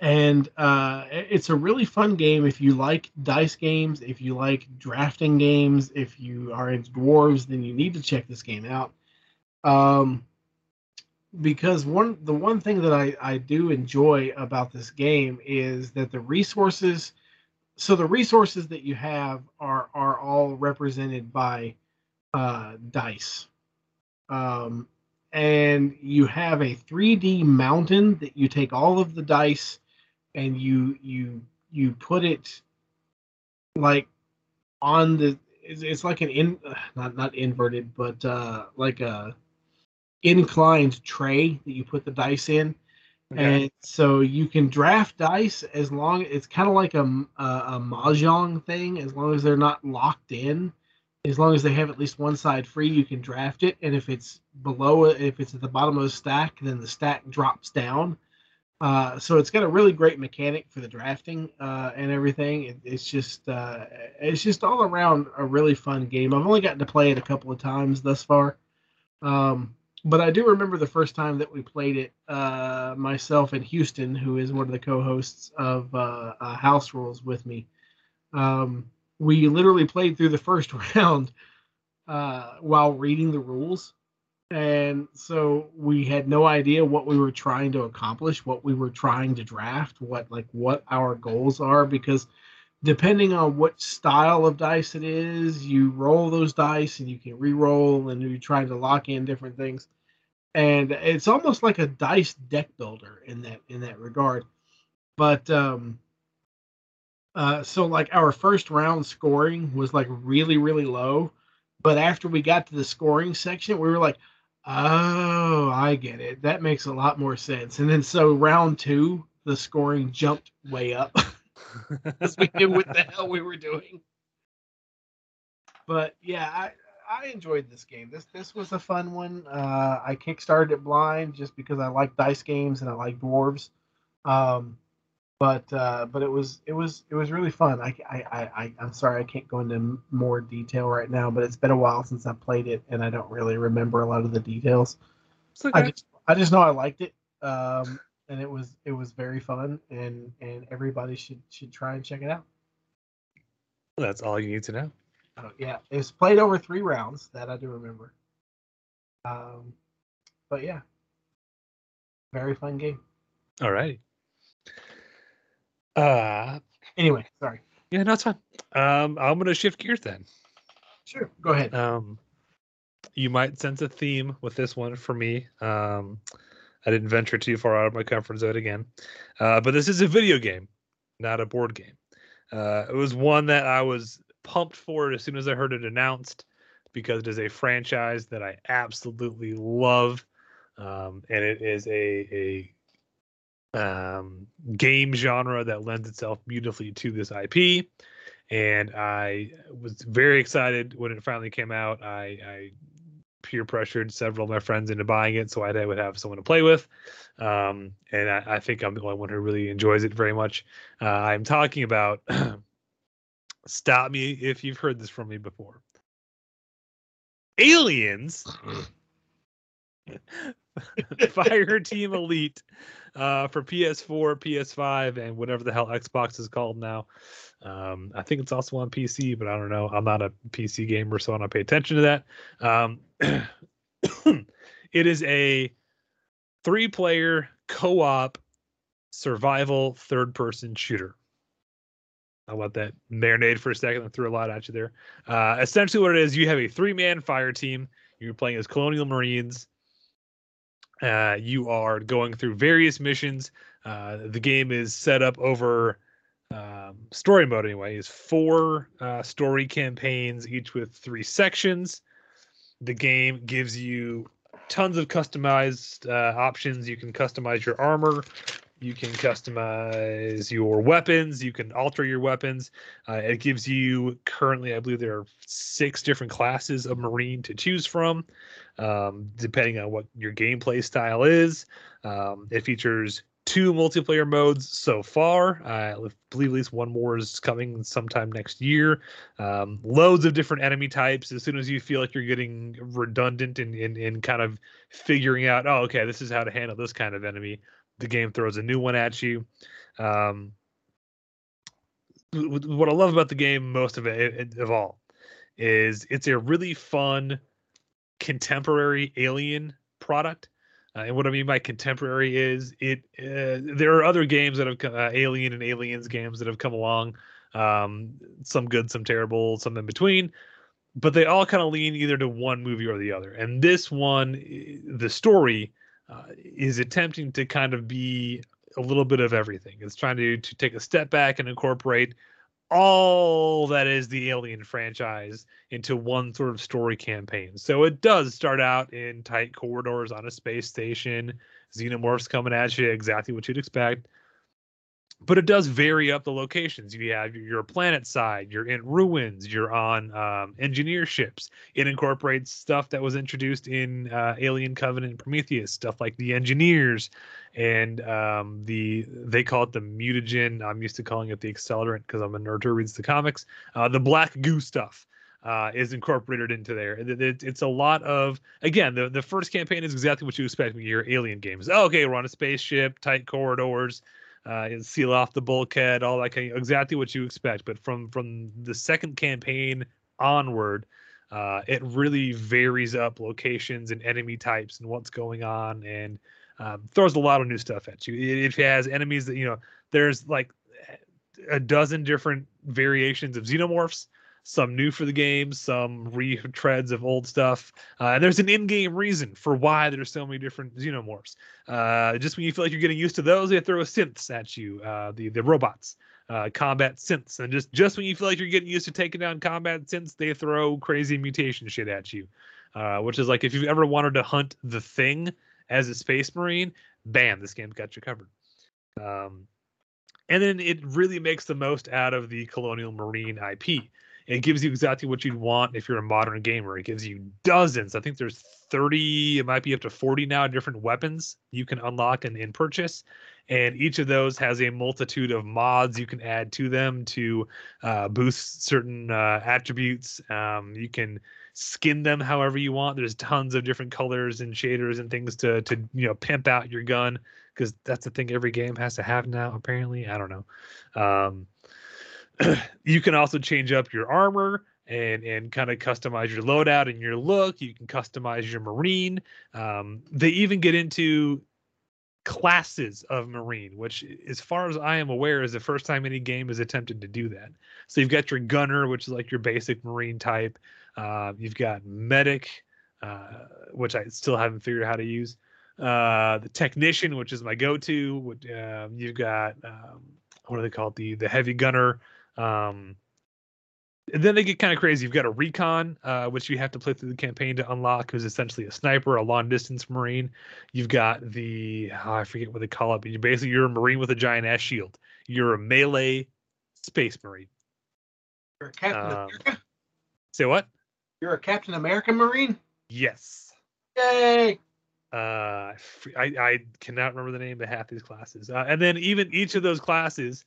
and uh, it's a really fun game if you like dice games, if you like drafting games, if you are into dwarves, then you need to check this game out. Um, because one the one thing that I, I do enjoy about this game is that the resources so the resources that you have are are all represented by uh, dice um, and you have a 3d mountain that you take all of the dice and you you you put it like on the it's, it's like an in not not inverted but uh like a inclined tray that you put the dice in Okay. and so you can draft dice as long it's kind of like a, a a mahjong thing as long as they're not locked in as long as they have at least one side free you can draft it. And if it's below if it's at the bottom of the stack then the stack drops down. Uh, so it's got a really great mechanic for the drafting uh, and everything. It, it's just uh, it's just all around a really fun game. I've only gotten to play it a couple of times thus far. Um, but I do remember the first time that we played it, uh, myself and Houston, who is one of the co-hosts of uh, uh, House Rules with me. Um, we literally played through the first round uh, while reading the rules, and so we had no idea what we were trying to accomplish, what we were trying to draft, what like what our goals are, because depending on what style of dice it is, you roll those dice and you can re-roll and you're trying to lock in different things. And it's almost like a dice deck builder in that in that regard. But um uh so like our first round scoring was like really, really low. But after we got to the scoring section, we were like, Oh, I get it. That makes a lot more sense. And then so round two, the scoring jumped way up. because we knew what the hell we were doing. But yeah, I I enjoyed this game. This this was a fun one. Uh, I kickstarted it blind just because I like dice games and I like dwarves. Um, but uh, but it was it was it was really fun. I, I I I'm sorry I can't go into more detail right now, but it's been a while since I played it and I don't really remember a lot of the details. It's okay. I just I just know I liked it. Um, and it was it was very fun and and everybody should should try and check it out. That's all you need to know. Oh, yeah, it's played over three rounds. That I do remember. Um, but yeah, very fun game. All right. Uh, Anyway, sorry. yeah, no, it's fine. Um, I'm gonna shift gears then. Sure, go ahead. Um, you might sense a theme with this one for me. Um, I didn't venture too far out of my comfort zone again, uh, but this is a video game, not a board game. Uh, it was one that I was pumped for as soon as I heard it announced because it is a franchise that I absolutely love, um, and it is a a um, game genre that lends itself beautifully to this IP. And I was very excited when it finally came out. I, I peer pressured several of my friends into buying it so I would have someone to play with. Um, and I, I think I'm the only one who really enjoys it very much. Uh, I'm talking about, stop me if you've heard this from me before. Aliens Fireteam Elite uh, for PS4, PS5, and whatever the hell Xbox is called now. Um, I think it's also on PC, but I don't know. I'm not a PC gamer, so I don't pay attention to that. Um, it is a three player co op survival third person shooter. I'll let that marinate for a second I threw a lot at you there. Uh, essentially, what it is, you have a three man fire team. You're playing as Colonial Marines. Uh, you are going through various missions. Uh, the game is set up over um, story mode anyway. Is four uh, story campaigns, each with three sections. The game gives you tons of customized uh, options. You can customize your armor. You can customize your weapons. You can alter your weapons. Uh, it gives you currently, I believe, there are six different classes of Marine to choose from um, depending on what your gameplay style is. Um, it features two multiplayer modes so far. I believe at least one more is coming sometime next year. Um, loads of different enemy types. As soon as you feel like you're getting redundant in, in, in kind of figuring out, oh, okay, this is how to handle this kind of enemy, the game throws a new one at you. Um, what I love about the game most of it of all is it's a really fun contemporary alien product. Uh, and what I mean by contemporary is it. Uh, there are other games that have uh, Alien and Aliens games that have come along. Um, some good, some terrible, some in between. But they all kind of lean either to one movie or the other. And this one, the story, uh, is attempting to kind of be a little bit of everything. It's trying to to take a step back and incorporate all that is the Alien franchise into one sort of story campaign. So it does start out in tight corridors on a space station, xenomorphs coming at you, exactly what you'd expect but it does vary up the locations. You have your planet side, you're in ruins, you're on um, engineer ships. It incorporates stuff that was introduced in uh, Alien Covenant Prometheus, stuff like the engineers and um, the they call it the mutagen. I'm used to calling it the accelerant because I'm a nerd who reads the comics. Uh, the black goo stuff. Uh, is incorporated into there. It, it, it's a lot of again the the first campaign is exactly what you expect when you're alien games. Oh, okay, we're on a spaceship, tight corridors uh, seal off the bulkhead, all that kind of, exactly what you expect. But from from the second campaign onward, uh, it really varies up locations and enemy types and what's going on, and um, throws a lot of new stuff at you. It, it has enemies that you know. There's like a dozen different variations of xenomorphs some new for the game, some retreads of old stuff. Uh, and there's an in-game reason for why there's so many different xenomorphs. Uh, just when you feel like you're getting used to those, they throw synths at you, uh, the the robots, uh, combat synths, and just just when you feel like you're getting used to taking down combat synths, they throw crazy mutation shit at you. Uh, which is like if you've ever wanted to hunt the thing as a space marine, bam, this game's got you covered. Um, and then it really makes the most out of the Colonial Marine IP. It gives you exactly what you'd want if you're a modern gamer. It gives you dozens. I think there's 30, it might be up to 40 now different weapons you can unlock and, and purchase. And each of those has a multitude of mods you can add to them to uh, boost certain uh, attributes. Um, you can skin them however you want. There's tons of different colors and shaders and things to to you know pimp out your gun because that's the thing every game has to have now. Apparently, I don't know. Um, you can also change up your armor and and kind of customize your loadout and your look. You can customize your marine. Um, they even get into classes of marine, which, as far as I am aware, is the first time any game has attempted to do that. So you've got your gunner, which is like your basic marine type. Uh, you've got medic, uh, which I still haven't figured out how to use. Uh, the technician, which is my go-to. Um, you've got um, what do they call it? The the heavy gunner. Um, and then they get kind of crazy. You've got a recon, uh, which you have to play through the campaign to unlock, who's essentially a sniper, a long distance marine. You've got the oh, I forget what they call it, but you're basically you're a marine with a giant ass shield. You're a melee space marine. You're a Captain um. Say what? You're a Captain American Marine. Yes. Yay! Uh, I I cannot remember the name of half these classes. Uh, and then even each of those classes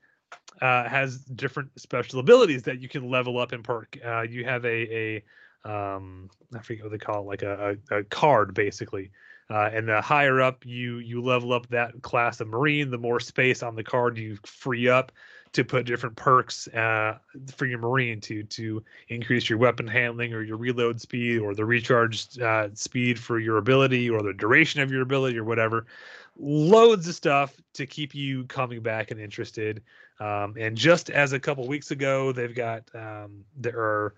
uh, has different special abilities that you can level up and perk. Uh, you have a a um, I forget what they call it, like a, a, a card basically. Uh, and the higher up you you level up that class of marine, the more space on the card you free up to put different perks uh, for your marine to to increase your weapon handling or your reload speed or the recharge uh, speed for your ability or the duration of your ability or whatever loads of stuff to keep you coming back and interested. Um, and just as a couple weeks ago, they've got um, there are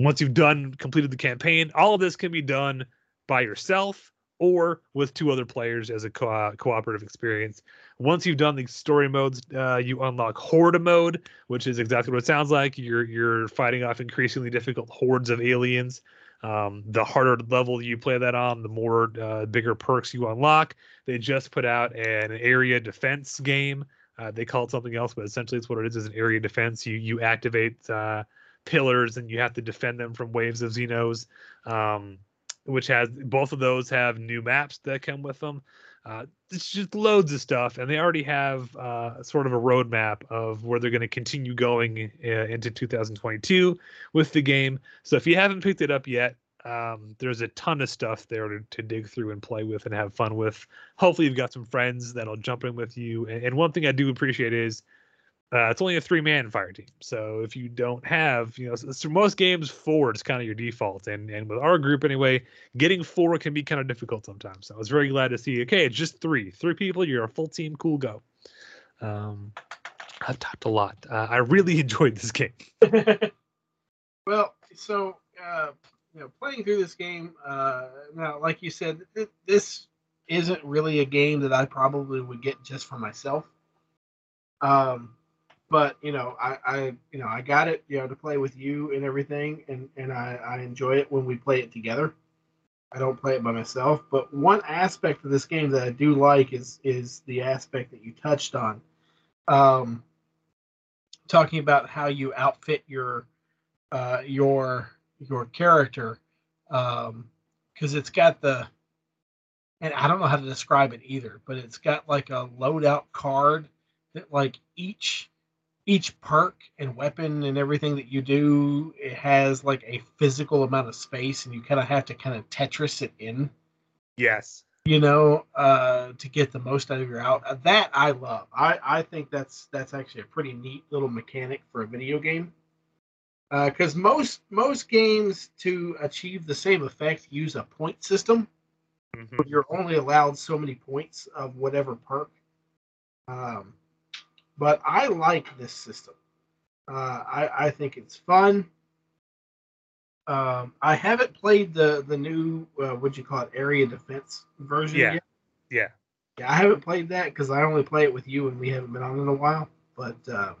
once you've done completed the campaign, all of this can be done by yourself or with two other players as a co- cooperative experience. Once you've done the story modes, uh, you unlock horde mode, which is exactly what it sounds like. You're you're fighting off increasingly difficult hordes of aliens. Um, the harder level you play that on, the more uh, bigger perks you unlock. They just put out an area defense game. Uh, they call it something else, but essentially it's what it is: is an area defense. You you activate uh, pillars and you have to defend them from waves of Xenos. Um, which has both of those have new maps that come with them. Uh, it's just loads of stuff, and they already have uh, sort of a roadmap of where they're going to continue going uh, into 2022 with the game. So if you haven't picked it up yet, um, there's a ton of stuff there to, to dig through and play with and have fun with. Hopefully, you've got some friends that'll jump in with you. And, and one thing I do appreciate is uh, it's only a three man fire team. So if you don't have, you know, so, most games four is kind of your default, and and with our group anyway, getting four can be kind of difficult sometimes. So I was very glad to see. Okay, it's just three, three people. You're a full team. Cool, go. Um, I've talked a lot. Uh, I really enjoyed this game. well, so uh, you know, playing through this game, uh, now, like you said, th- this isn't really a game that I probably would get just for myself. Um, but you know, I, I, you know, I got it, you know, to play with you and everything, and and I, I enjoy it when we play it together. I don't play it by myself, but one aspect of this game that I do like is is the aspect that you touched on, um, talking about how you outfit your uh, your your character, because um, it's got the, and I don't know how to describe it either, but it's got like a loadout card that like each each perk and weapon and everything that you do it has like a physical amount of space and you kind of have to kind of tetris it in. Yes. you know uh to get the most out of your out uh, that i love. I i think that's that's actually a pretty neat little mechanic for a video game. Because most most games to achieve the same effect use a point system. Mhm. you're only allowed so many points of whatever perk. Um but I like this system. Uh, I I think it's fun. Um, I haven't played the the new uh, what you call it area defense version Yeah. yet. Yeah. Yeah, I haven't played that because I only play it with you and we haven't been on in a while. But um,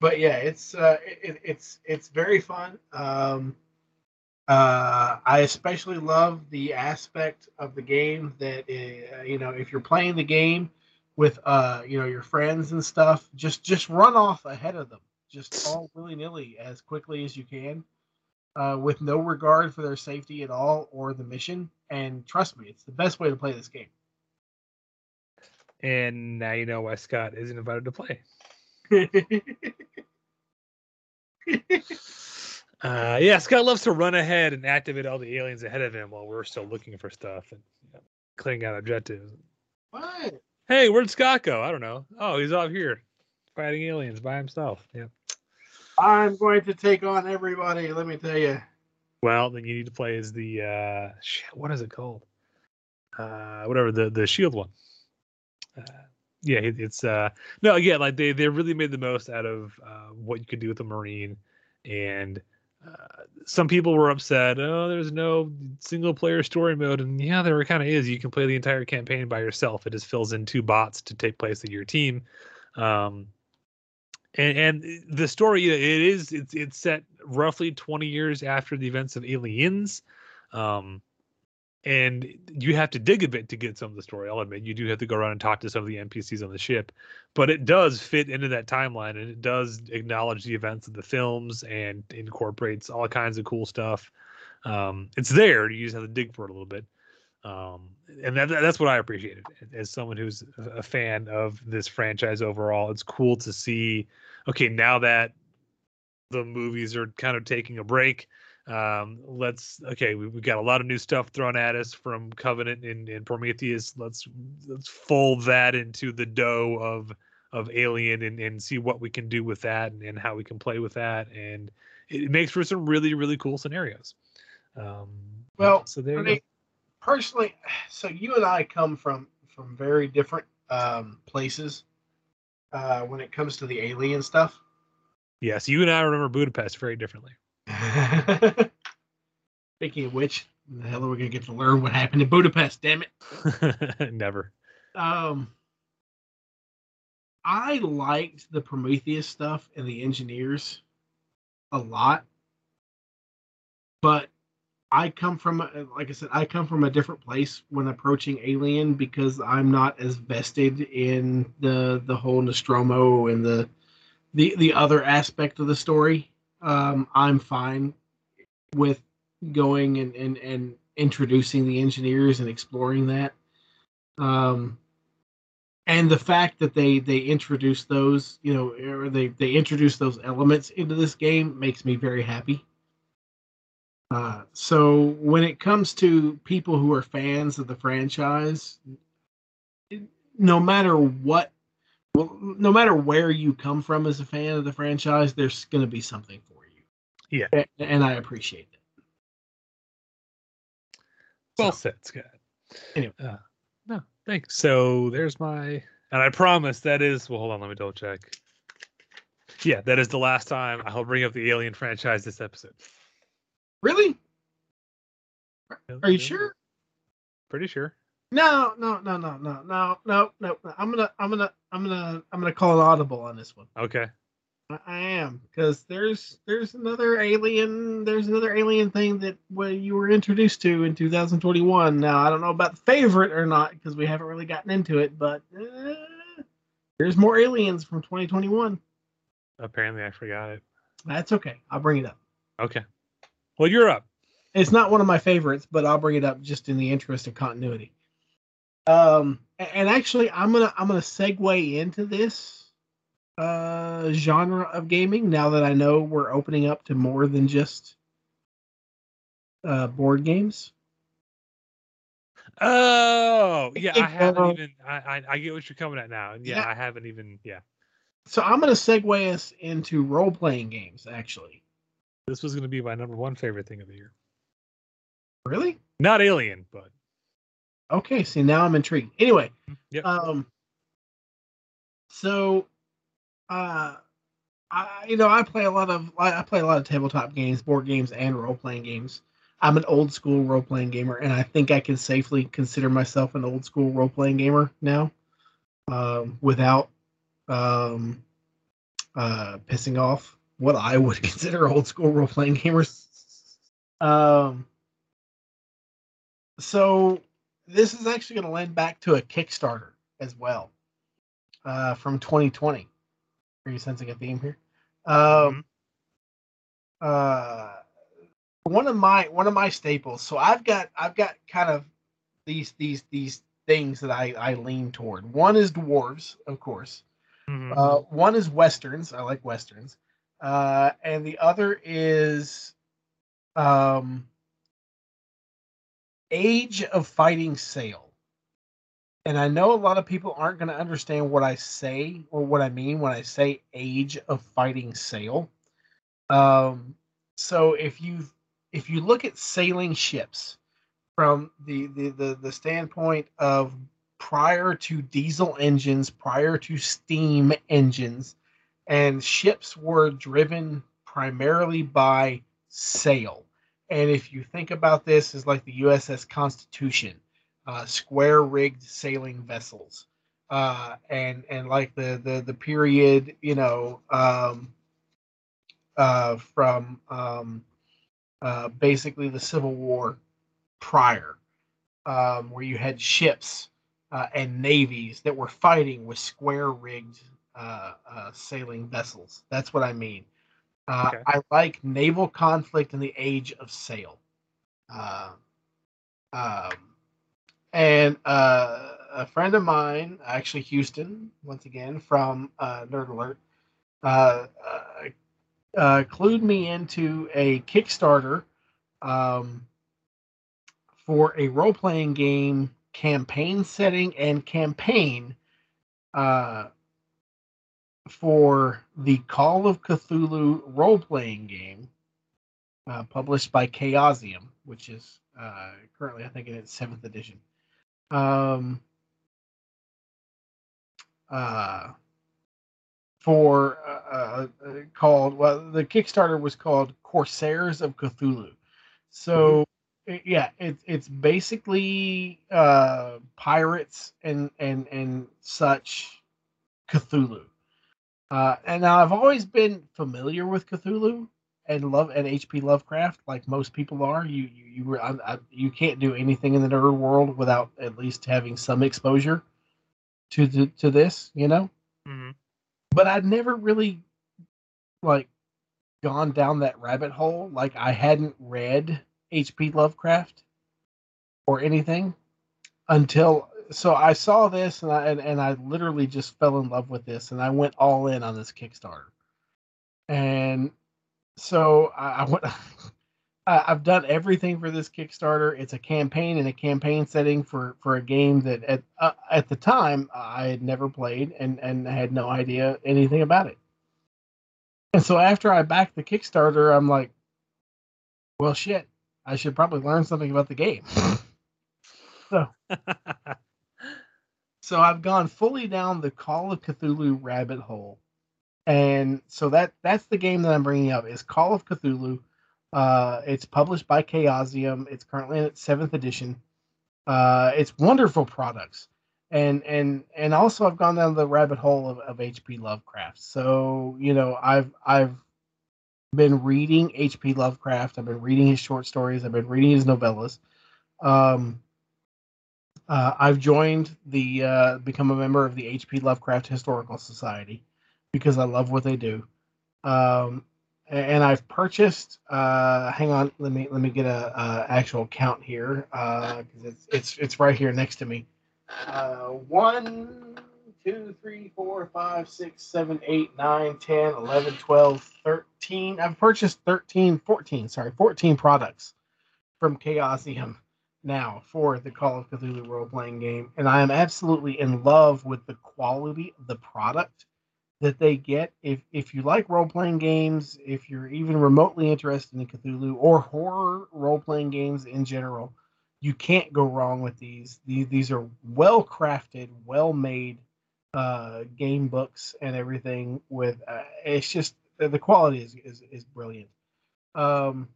but yeah, it's uh, it, it's it's very fun. Um, uh, I especially love the aspect of the game that uh, you know if you're playing the game with uh you know your friends and stuff, just just run off ahead of them, just all willy nilly as quickly as you can, uh, with no regard for their safety at all or the mission. And trust me, it's the best way to play this game. And now you know why Scott isn't invited to play. Uh, yeah, Scott loves to run ahead and activate all the aliens ahead of him while we're still looking for stuff and you know, clearing out objectives. what? Hey, where'd Scott go? I don't know. Oh, he's out here fighting aliens by himself. Yeah. I'm going to take on everybody. Let me tell you. Well, then you need to play as the uh, shit. What is it called? Uh, whatever the the shield one. Uh, yeah, it, it's uh no, again, like they they really made the most out of uh, what you could do with a marine, and some people were upset. Oh, there's no single player story mode, and yeah, there kind of is. You can play the entire campaign by yourself. It just fills in two bots to take place in your team. Um, and, and the story it is it's it's set roughly 20 years after the events of aliens um and you have to dig a bit to get some of the story i'll admit. You do have to go around and talk to some of the npcs on the ship but it does fit into that timeline and it does acknowledge the events of the films and incorporates all kinds of cool stuff. Um it's there you just have to dig for it a little bit. Um and that, that's what i appreciated as someone who's a fan of this franchise overall. It's cool to see okay now that the movies are kind of taking a break um let's okay we, we got a lot of new stuff thrown at us from covenant and, and prometheus. Let's let's fold that into the dough of of alien and, and see what we can do with that and, and how we can play with that. And it makes for some really really cool scenarios. Um Well, so there I mean, personally, so you and I come from from very different um, places uh, when it comes to the alien stuff. yes you and i remember budapest very differently Speaking of which, the hell are we gonna get to learn what happened in Budapest? Damn it! never Um, I liked the Prometheus stuff and the engineers a lot, but I come from, a- like I said, I come from a different place when approaching Alien because I'm not as vested in the the whole Nostromo and the the the other aspect of the story. Um, I'm fine with going and, and and introducing the engineers and exploring that. Um, and the fact that they they introduce those, you know, or they they introduce those elements into this game makes me very happy. Uh, so when it comes to people who are fans of the franchise, no matter what, well, no matter where you come from as a fan of the franchise, there's going to be something. Yeah. A- and I appreciate it. Well So- said, Scott. Anyway. Uh, no, thanks. So there's my, and I promise that is. Well, hold on, let me double check. Yeah, that is the last time I'll bring up the Alien franchise this episode. Really? Are you sure? Pretty sure. No, no, no, no, no, no, no, no. I'm gonna, I'm gonna, I'm gonna, I'm gonna call an audible on this one. Okay. I, am because there's, there's another alien, there's another alien thing that well, you were introduced to in 2021. Now I don't know about the favorite or not because we haven't really gotten into it, but uh, there's more aliens from 2021. Apparently, I forgot it. That's okay. I'll bring it up. Okay. Well, you're up. It's not one of my favorites, but I'll bring it up just in the interest of continuity. Um, and actually, I'm gonna I'm gonna segue into this uh genre of gaming now that I know we're opening up to more than just uh board games. Oh, yeah. I haven't even. I, I I get what you're coming at now. Yeah, Yeah. I haven't even. Yeah. So I'm gonna segue us into role playing games. Actually, This was going to be my number one favorite thing of the year. really? Not Alien, but Okay. See, now I'm intrigued. Anyway, yep. Um. So, uh, I you know I play a lot of I play a lot of tabletop games, board games, and role playing games. I'm an old school role playing gamer, and I think I can safely consider myself an old school role playing gamer now, um, without um, uh, pissing off what I would consider old school role playing gamers. Um. So this is actually going to lend back to a Kickstarter as well uh, from 2020. Are you sensing a theme here? Um, uh, one of my one of my staples. So I've got I've got kind of these these these things that I I lean toward. One is dwarves, of course. Mhm. Uh, one is westerns. I like westerns. Uh, and the other is um, Age of Fighting Sail. And I know a lot of people aren't going to understand what I say or what I mean when I say Age of Fighting Sail. Um, so if you if you look at sailing ships from the, the the the standpoint of prior to diesel engines, prior to steam engines, and ships were driven primarily by sail. And if you think about this as like the USS Constitution, uh, square rigged sailing vessels, uh, and and like the the the period, you know, um, uh, from um, uh, basically the Civil War prior, um, where you had ships uh, and navies that were fighting with square rigged uh, uh, sailing vessels. That's what I mean. Uh, Okay. I like naval conflict in the age of sail. Uh, um, and uh, a friend of mine, actually Houston, once again from uh, Nerd Alert, uh, uh, uh, clued me into a Kickstarter um, for a role playing game campaign setting and campaign uh, for the Call of Cthulhu role playing game published by Chaosium, which is currently, I think, in its seventh edition. Um, uh, for uh, uh, called well, the Kickstarter was called Corsairs of Cthulhu. So i- yeah, it's it's basically uh, pirates and and and such Cthulhu. Uh, and now I've always been familiar with Cthulhu and love and H.P. Lovecraft, like most people are. You you you, were- I, I, you can't do anything in the nerd world without at least having some exposure to the, to this, you know. Mhm. But I'd never really like gone down that rabbit hole. Like I hadn't read H.P. Lovecraft or anything until so I saw this and I and, and I literally just fell in love with this and I went all in on this Kickstarter. And so I, I went I- I've done everything for this Kickstarter. It's a campaign and a campaign setting for for a game that at uh, at the time I had never played and and had no idea anything about it. And so after I backed the Kickstarter, I'm like, well, shit, I should probably learn something about the game. so. so I've gone fully down the Call of Cthulhu rabbit hole, and so that that's the game that I'm bringing up is Call of Cthulhu. Uh, it's published by Chaosium. It's currently in its seventh edition. Uh, it's wonderful products, and and and also I've gone down the rabbit hole of, of H.P. Lovecraft. So you know I've I've been reading H.P. Lovecraft. I've been reading his short stories. I've been reading his novellas. Um, uh, I've joined the uh, become a member of the H.P. Lovecraft Historical Society because I love what they do. Um, and I've purchased. Uh, hang on, let me let me get a, a actual count here because it's it's it's right here next to me. Uh, one, two, three, four, five, six, seven, eight, nine, 10, 11, 12, 13. I've purchased 13, 14, sorry, 14 products from Chaosium now for the Call of Cthulhu role playing game. And I am absolutely in love with the quality of the product that they get. If if you like role playing games, if you're even remotely interested in Cthulhu or horror role playing games in general, you can't go wrong with these. These, these are well crafted, well made uh, game books and everything. With uh, it's just the quality is is, is brilliant. Um,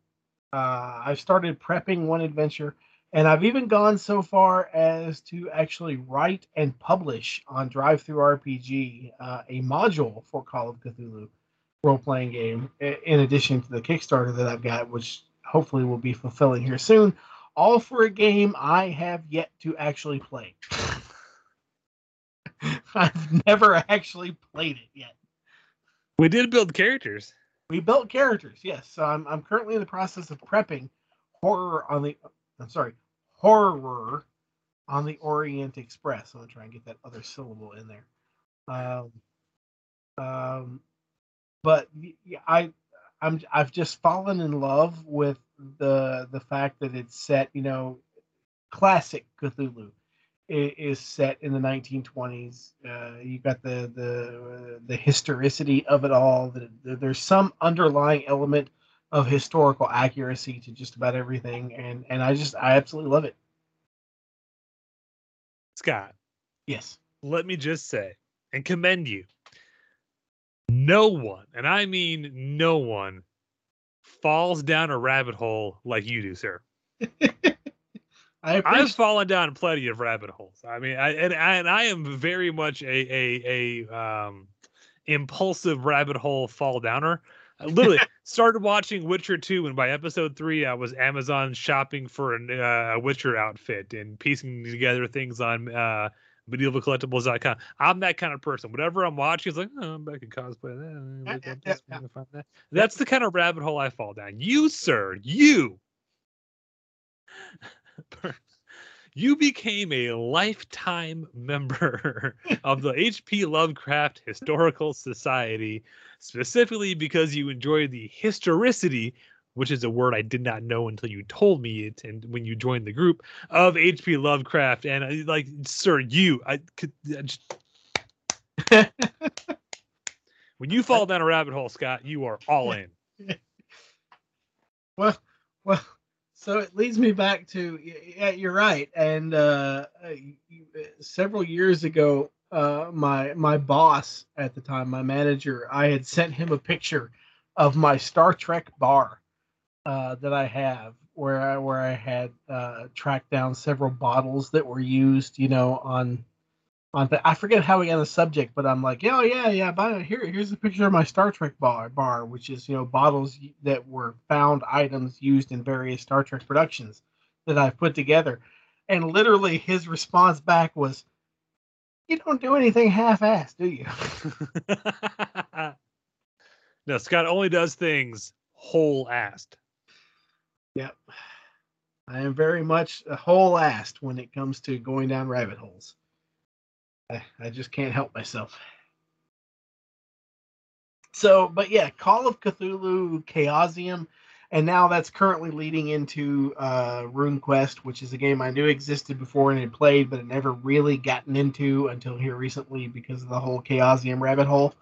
uh, I've started prepping one adventure, and I've even gone so far as to actually write and publish on DriveThruRPG uh, a module for Call of Cthulhu role playing game, in addition to the Kickstarter that I've got, which hopefully will be fulfilling here soon. All for a game I have yet to actually play. I've never actually played it yet. we did build characters. We built characters, yes. So I'm I'm currently in the process of prepping horror on the I'm sorry, horror on the Orient Express. I'm gonna try and get that other syllable in there. Um, um, but y- y- I I'm I've just fallen in love with the the fact that it's set, you know, classic Cthulhu is set in the 1920s. Uh, you got the the the historicity of it all. The, the, there's some underlying element of historical accuracy to just about everything, and and I just I absolutely love it. Scott, Yes. let me just say and commend you. No one, and I mean no one, falls down a rabbit hole like you do, sir. I I've fallen down plenty of rabbit holes. I mean, I and, I- and I am very much a a a um impulsive rabbit hole fall downer. Literally started watching Witcher 2 and by episode 3 I was Amazon shopping for an, uh, a Witcher outfit and piecing together things on uh medievalcollectibles.com. I'm that kind of person. Whatever I'm watching is like, oh, I'm back in cosplay. Eh, Yeah, yeah, yeah, yeah. that. That's the kind of rabbit hole I fall down. You, sir, you you became a lifetime member of the HP Lovecraft Historical Society, specifically because you enjoy the historicity, which is a word I did not know until you told me it, and when you joined the group of HP Lovecraft. And I, like, sir, you, I could I just. when you fall down a rabbit hole, Scott, you are all in. well, well. So it leads me back to yeah, you're right. And uh, uh, uh, several years ago, uh, my my boss at the time, my manager, I had sent him a picture of my Star Trek bar uh, that I have, where I where I had uh, tracked down several bottles that were used, you know, on on the, I forget how we got the subject, but I'm like, yeah, yeah, yeah. But here, here's a picture of my Star Trek bar, bar, which is you know bottles that were found items used in various Star Trek productions that I've put together, and literally his response back was, "You don't do anything half-assed, do you?" no, Scott only does things whole assed. Yep. I am very much a whole-assed when it comes to going down rabbit holes. I, I just can't help myself. So, but yeah, Call of Cthulhu Chaosium, and now that's currently leading into uh, RuneQuest, which is a game I knew existed before and had played, but had never really gotten into until here recently because of the whole Chaosium rabbit hole.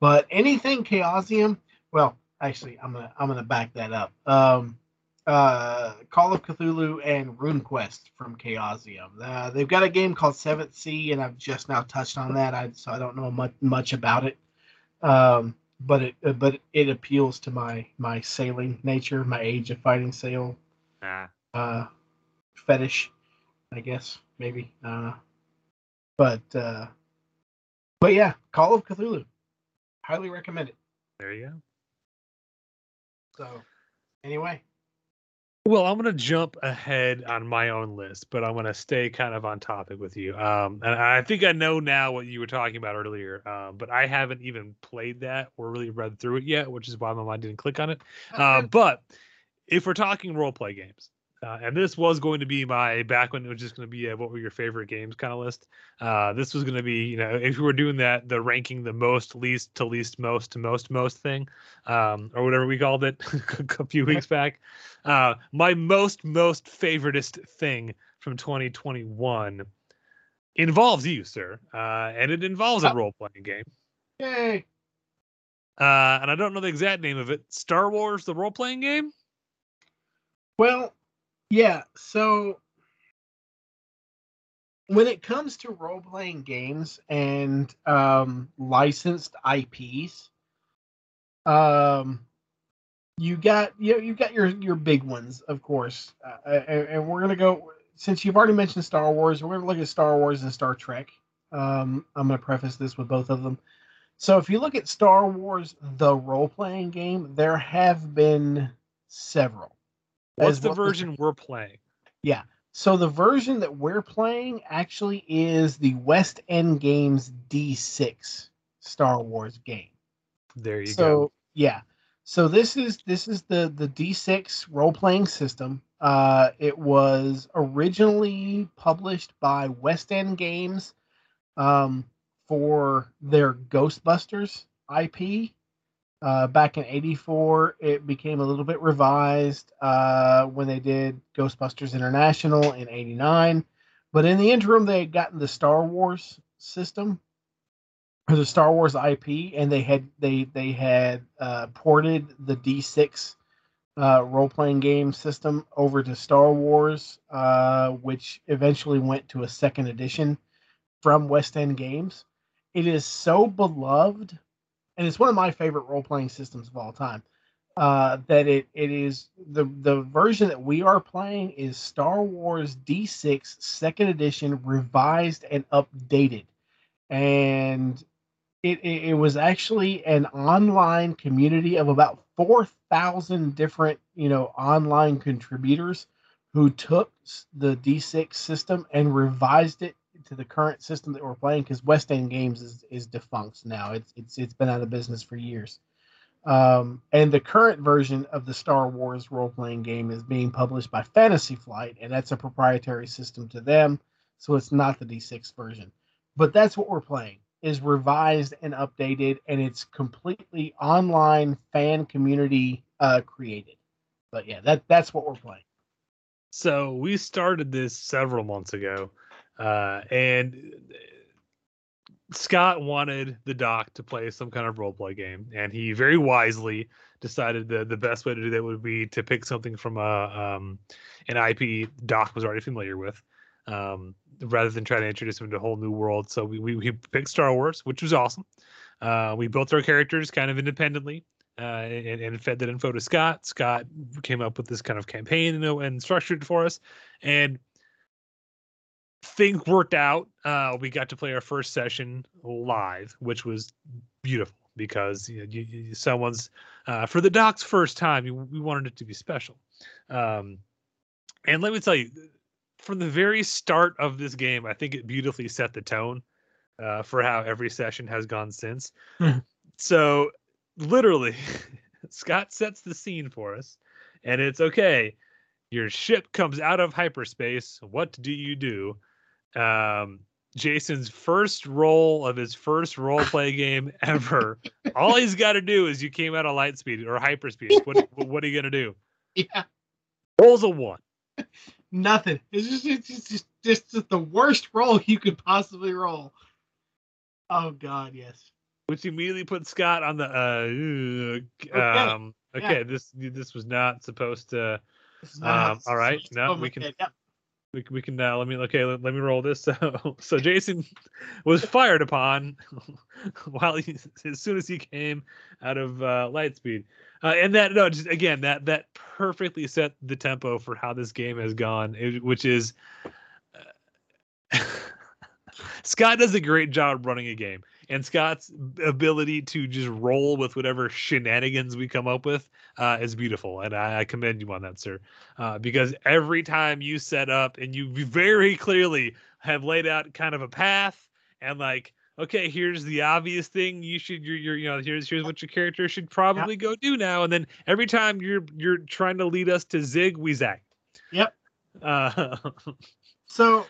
But anything Chaosium, well, actually, I'm gonna I'm gonna back that up. Um, uh, Call of Cthulhu and RuneQuest from Chaosium. Uh, they've got a game called Seventh Sea, and I've just now touched on that, I, so I don't know much much about it. Um, but it uh, but it appeals to my my sailing nature, my age of fighting sail Nah. uh, fetish, I guess maybe. I. But uh, but yeah, Call of Cthulhu, highly recommend it. There you go. So anyway, Well, I'm gonna jump ahead on my own list, but I'm gonna stay kind of on topic with you. Um, and I think I know now what you were talking about earlier. Um, but I haven't even played that or really read through it yet, which is why my mind didn't click on it. Uh, but if we're talking role play games, uh, and this was going to be my back when it was just going to be a, what were your favorite games kind of list. Uh, this was going to be, you know, if we were doing that, the ranking the most, least to least, most to most, most thing, um, or whatever we called it a few weeks back. Uh, my most, most favoritist thing from 2021 involves you, sir, uh, and it involves a Oh. role playing game. yay! Uh, and I don't know the exact name of it. Star Wars, the role playing game. Well, yeah. So when it comes to role playing games and um, licensed IPs, um, you got you you got your your big ones, of course, uh, and, and we're gonna go since you've already mentioned Star Wars. We're gonna look at Star Wars and Star Trek. Um, I'm gonna preface this with both of them. So if you look at Star Wars, the role playing game, there have been several. What's the version we're playing? Yeah. So the version that we're playing actually is the West End Games D6 Star Wars game. There you so go. yeah. So this is this is the the D6 role playing system. Uh, it was originally published by West End Games um, for their Ghostbusters IP. Uh, back in '84, it became a little bit revised uh, when they did Ghostbusters International in '89. But in the interim, they had gotten the Star Wars system or the Star Wars IP, and they had they they had uh, ported the D6 uh, role playing game system over to Star Wars, uh, which eventually went to a second edition from West End Games. It is so beloved, and it's one of my favorite role playing systems of all time. Uh, that it it is the the version that we are playing is Star Wars D6 second edition revised and updated, and it, it, it was actually an online community of about 4,000 different, you know, online contributors who took the D6 system and revised it to the current system that we're playing because West End Games is, is defunct now. It's, it's, it's been out of business for years. Um, and the current version of the Star Wars role playing game is being published by Fantasy Flight, and that's a proprietary system to them. So it's not the D6 version. But that's what we're playing is revised and updated and it's completely online fan community uh created but yeah that that's what we're playing So we started this several months ago, uh, and Scott wanted the doc to play some kind of role play game, and he very wisely decided that the best way to do that would be to pick something from a um, an IP Doc was already familiar with, um, rather than try to introduce him to a whole new world. So we we, we picked Star Wars, which was awesome. Uh, we built our characters kind of independently uh, and, and fed that info to Scott. Scott came up with this kind of campaign and, and structured it for us, and things worked out. Uh, we got to play our first session live, which was beautiful because you know, you, you, someone's uh, for the doc's first time. You, we wanted it to be special, um, and let me tell you, from the very start of this game, I think it beautifully set the tone uh, for how every session has gone since. so literally, Scott sets the scene for us, and it's okay. Your ship comes out of hyperspace. What do you do? Um, Jason's first roll of his first role play game ever. All he's got to do is you came out of light speed or hyperspeed. What what are you gonna do? Yeah. Rolls a one. Nothing. It's just it's just, just just just the worst roll you could possibly roll. Oh God, yes. which immediately put Scott on the uh um okay, yeah. this this was not supposed to This is not Um, all right, no, we can- okay. We, we can uh, let me okay let, let me roll this. So so Jason was fired upon while he as soon as he came out of uh Lightspeed uh, and that no just again that that perfectly set the tempo for how this game has gone it- which is uh, Scott does a great job running a game and Scott's ability to just roll with whatever shenanigans we come up with uh, is beautiful, and I, I commend you on that, sir. Uh, because every time you set up and you very clearly have laid out kind of a path and like, okay, here's the obvious thing you should, you're, you're you know, here's here's what your character should probably go do now, and then every time you're you're trying to lead us to zig, we zag. Yep. Uh, So,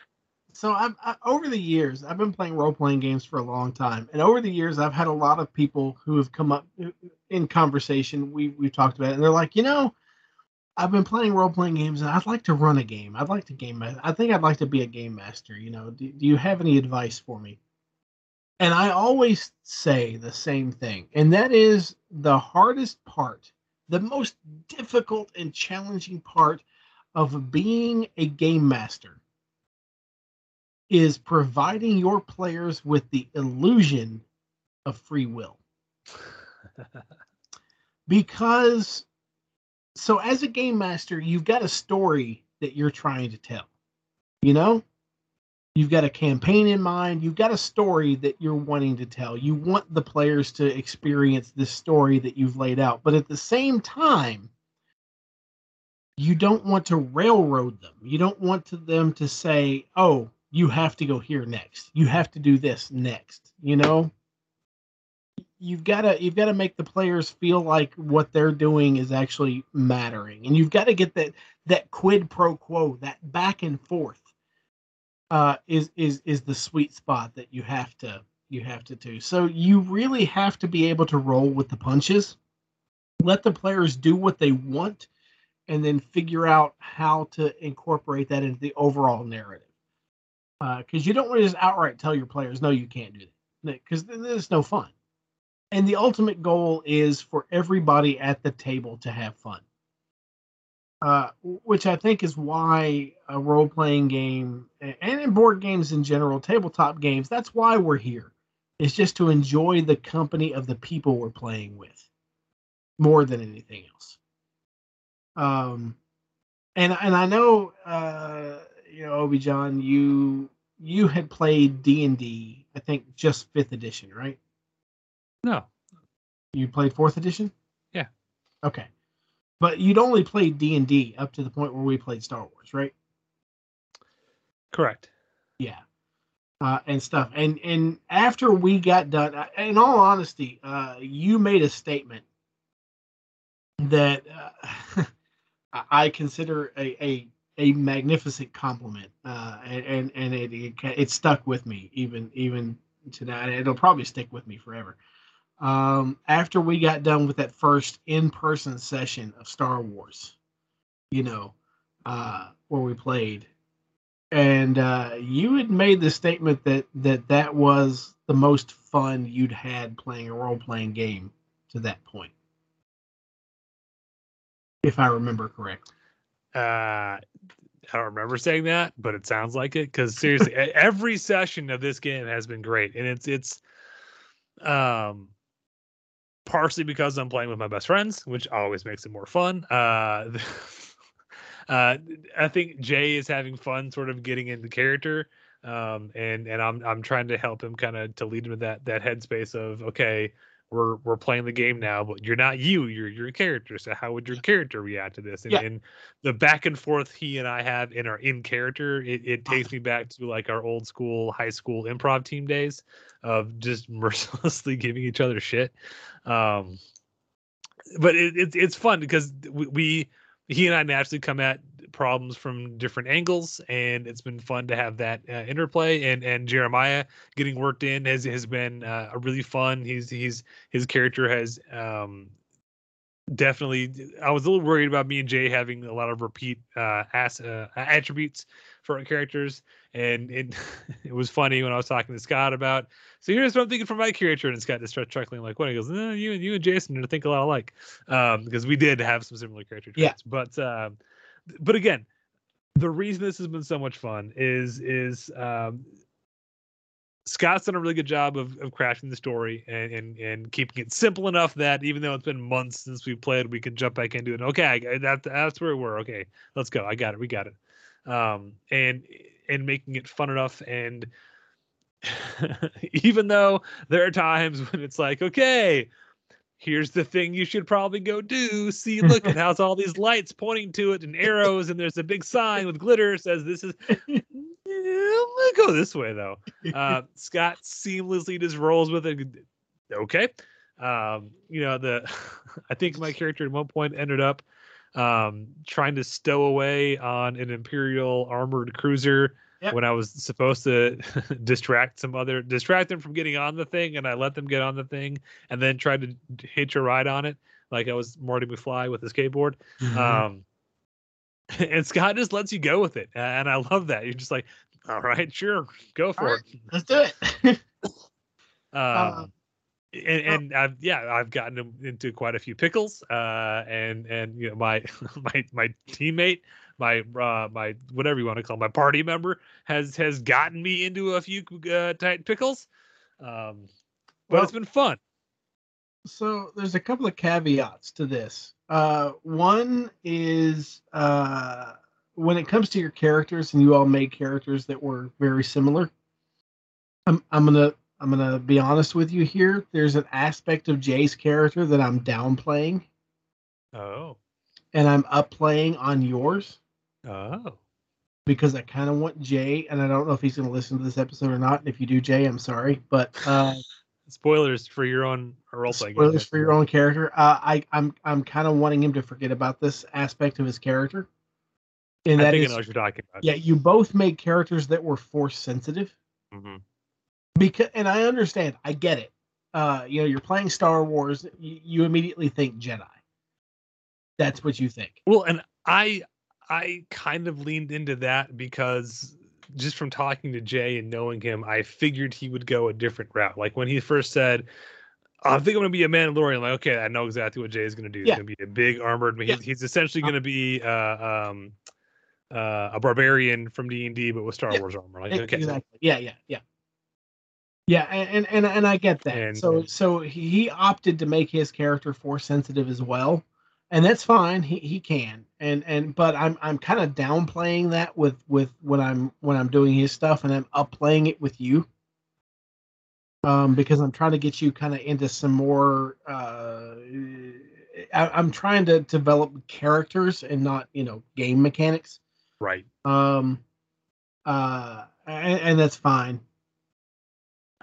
so I've I, over the years I've been playing role playing games for a long time, and over the years I've had a lot of people who have come up in conversation. We we've talked about it, and they're like, you know, I've been playing role playing games, and I'd like to run a game. I'd like to game. I think I'd like to be a game master. You know, do, do you have any advice for me? And I always say the same thing, and that is the hardest part, the most difficult and challenging part of being a game master is providing your players with the illusion of free will. because so as a game master, you've got a story that you're trying to tell. You know? You've got a campaign in mind, you've got a story that you're wanting to tell. You want the players to experience this story that you've laid out, but at the same time, you don't want to railroad them. You don't want to them to say, "Oh, you have to go here next. You have to do this next." You know, you've got to you've got to make the players feel like what they're doing is actually mattering, and you've got to get that that quid pro quo, that back and forth, uh, is is is the sweet spot that you have to you have to do. So you really have to be able to roll with the punches. Let the players do what they want and then figure out how to incorporate that into the overall narrative. Because you don't want to just outright tell your players, no, you can't do that, because there's no fun. And the ultimate goal is for everybody at the table to have fun. Uh, which I think is why a role playing game and in board games in general, tabletop games, that's why we're here. It's just to enjoy the company of the people we're playing with more than anything else um and and i know uh you know obi john you you had played d&d i think just fifth edition right? No, you played fourth edition? Yeah. okay. But you'd only played d&d up to the point where we played star wars right? Correct. yeah. Uh, and stuff. And and after we got done uh, in all honesty uh you made a statement that uh, I- I consider a, a a magnificent compliment, uh, and and, it, it it stuck with me even even tonight. It'll probably stick with me forever. Um, after we got done with that first in person session of Star Wars, you know, uh, where we played, and uh, you had made the statement that that that was the most fun you'd had playing a role playing game to that point if I remember correctly. Uh, I don't remember saying that, but it sounds like it. Because seriously, every session of this game has been great, and it's it's um partially because I'm playing with my best friends, which always makes it more fun. Uh, uh, I think Jay is having fun, sort of getting into character, um, and and I'm I'm trying to help him kind of to lead him to that that headspace of okay. We're, we're playing the game now, but you're not you. You're your character. So how would your character react to this? And, Yeah. and the back and forth he and I have in our in character, it, it takes me back to like our old school high school improv team days of just mercilessly giving each other shit. Um, but it, it's it's fun because we, we he and I naturally come at problems from different angles, and it's been fun to have that uh, interplay. And and Jeremiah getting worked in has has been uh, a really fun. He's he's his character has um, definitely. I was a little worried about me and Jay having a lot of repeat uh, ass, uh, attributes for our characters, and it it was funny when I was talking to Scott about. So here's what I'm thinking for my character, and Scott just started chuckling like, "What?" He goes, no, "You and you and Jason are think a lot alike," um, because we did have some similar character Yeah. traits. But um, but again, the reason this has been so much fun is is um, Scott's done a really good job of, of crafting the story and, and and keeping it simple enough that even though it's been months since we played, we can jump back into it. Okay, that that's where we're okay. Let's go. I got it. We got it. Um, and and making it fun enough and even though there are times when it's like, okay, here's the thing you should probably go do. See, look at how's all these lights pointing to it and arrows, and there's a big sign with glitter says this is. Yeah, I'm gonna go this way though. Uh, Scott seamlessly just rolls with it. Okay, um, you know the. I think my character at one point ended up um, trying to stow away on an Imperial armored cruiser Yep. when I was supposed to distract some other distract them from getting on the thing, and I let them get on the thing, and then tried to hitch a ride on it like I was Marty McFly with a skateboard. Mm-hmm. Um, and Scott just lets you go with it, and I love that. You're just like, all right, sure, go for All right, it. let's do it. Um, Uh, and, and I've yeah, I've gotten into quite a few pickles. Uh, and and you know my my my teammate, my uh my whatever you want to call him, my party member has has gotten me into a few uh, tight pickles. Um, but Well- it's been fun. so there's a couple of caveats to this. Uh, one is uh, when it comes to your characters, and you all made characters that were very similar. I'm I'm gonna I'm gonna be honest with you here. There's an aspect of Jay's character that I'm downplaying, Oh, and I'm upplaying on yours oh, because I kind of want Jay, and I don't know if he's gonna listen to this episode or not. And if you do, Jay, I'm sorry, but uh, spoilers for your own role playing. spoilers for your own character. Uh, I I'm I'm kind of wanting him to forget about this aspect of his character. And I that think is, I know what you're talking about. yeah, you both made characters that were force sensitive Mhm. Because, and I understand, I get it. Uh, you know, you're playing Star Wars, you, you immediately think Jedi. That's what you think. Well, and I I kind of leaned into that because just from talking to Jay and knowing him, I figured he would go a different route. Like when he first said, "I think I'm going to be a Mandalorian," like okay, I know exactly what Jay is going to do. He's Yeah. going to be a big armored. He's, Yeah. he's essentially going to be uh, um, uh, a barbarian from D and D, but with Star Yeah. Wars armor. Like okay, exactly. Yeah, yeah, yeah. Yeah, and and and I get that. And- so so he he opted to make his character force sensitive as well, and that's fine. He he can. And and but I'm I'm kind of downplaying that with with when I'm when I'm doing his stuff, and I'm upplaying it with you. Um, because I'm trying to get you kind of into some more. Uh, I, I'm trying to develop characters and not you know game mechanics right. um uh and, and that's fine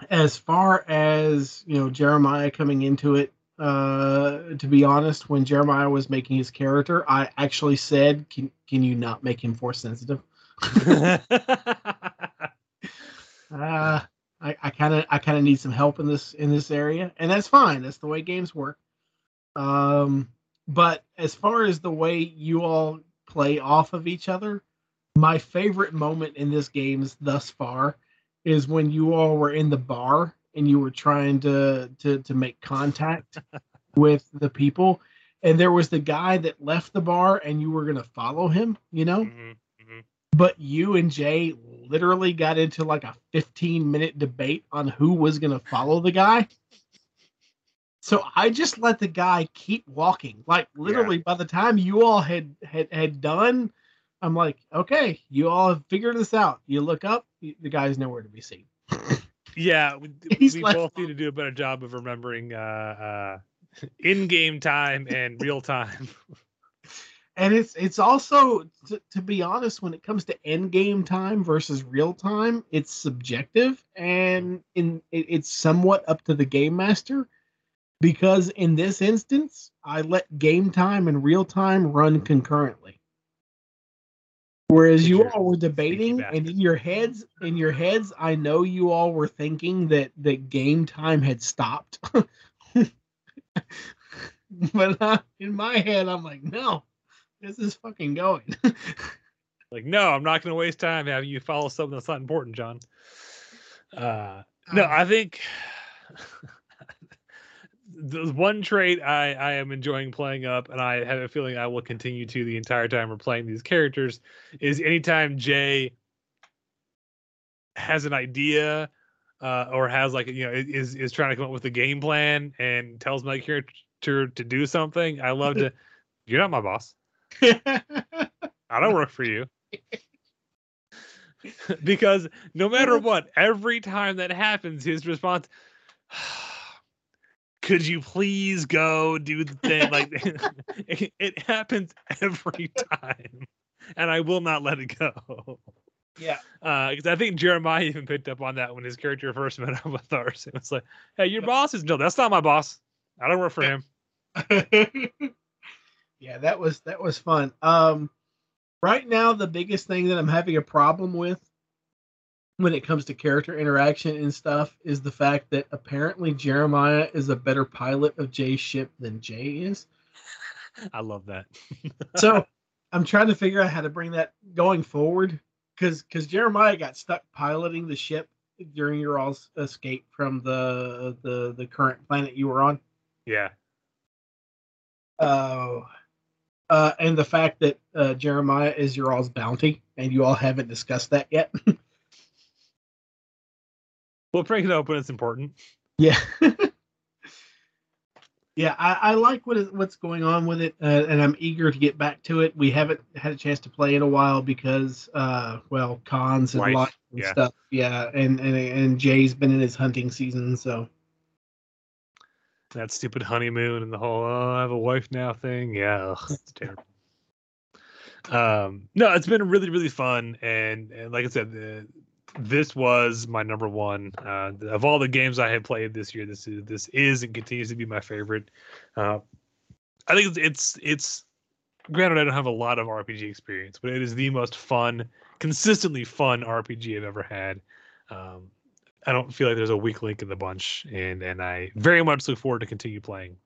as far as you know jeremiah coming into it uh to be honest when jeremiah was making his character i actually said can can you not make him force sensitive? Uh i i kind of i kind of need some help in this in this area and that's fine. That's the way games work. Um but as far as the way you all play off of each other my favorite moment in this games thus far is when you all were in the bar and you were trying to to to make contact with the people and there was the guy that left the bar and you were going to follow him you know Mhm, mhm. but you and Jay literally got into like a 15 minute debate on who was going to follow the guy. So I just let the guy keep walking. Like literally by the time you all had had had done, I'm like, "Okay, you all have figured this out." You look up, the guy's nowhere to be seen. Yeah, we, we both need to do a better job of remembering uh, uh, in-game time and real time. And it's it's also to, to be honest when it comes to end game time versus real time, it's subjective and in it, it's somewhat up to the game master because in this instance, I let game time and real time run concurrently. Whereas you all were debating, and in your heads, in your heads, I know you all were thinking that that game time had stopped. but uh, in my head, I'm like, no, this is fucking going. Like, no, I'm not going to waste time having you follow something that's not important, John. Uh, no, I think the one trait I, I am enjoying playing up, and I have a feeling I will continue to the entire time we're playing these characters, is anytime Jay has an idea uh, or has like you know is is trying to come up with a game plan and tells my character to do something, I love to. You're not my boss. I don't work for you. because no matter what, every time that happens, his response, could you please go do the thing? Like it, it happens every time. And I will not let it go. yeah, Uh Because I think Jeremiah even picked up on that when his character first met up with ours. It was like, hey, your boss is no, that's not my boss. I don't work for him. yeah, that was that was fun. Um, right now, the biggest thing that I'm having a problem with when it comes to character interaction and stuff is the fact that apparently Jeremiah is a better pilot of Jay's ship than Jay is. I love that. So I'm trying to figure out how to bring that going forward because because Jeremiah got stuck piloting the ship during your all's escape from the the the current planet you were on. yeah. Uh, uh, and the fact that uh, Jeremiah is your all's bounty, and you all haven't discussed that yet. We'll break it open. It's important. yeah, yeah, I, I like what is, what's going on with it, uh, and I'm eager to get back to it. We haven't had a chance to play in a while because, uh, well, cons and Life, life and yeah. stuff. Yeah, and, and and Jay's been in his hunting season, so that stupid honeymoon and the whole oh I have a wife now thing. Yeah, ugh, it's terrible. Um, no, it's been really really fun, and, and like I said, uh, this was my number one uh, of all the games I had played this year. This is this is and continues to be my favorite. Uh, I think it's it's it's granted I don't have a lot of RPG experience, but it is the most fun, consistently fun RPG I've ever had. Um, I don't feel like there's a weak link in the bunch, and and I very much look forward to continue playing.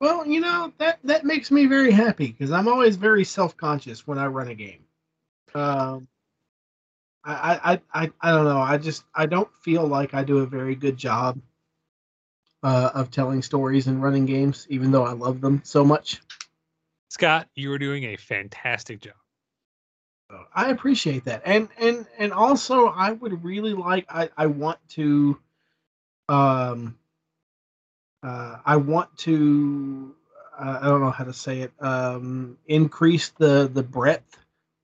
Well, you know that that makes me very happy because I'm always very self conscious when I run a game. Um, I, I I I don't know. I just I don't feel like I do a very good job uh, of telling stories and running games, even though I love them so much. Scott, you are doing a fantastic job. I appreciate that, and and and also I would really like I I want to, um, uh, I want to uh, I don't know how to say it um increase the the breadth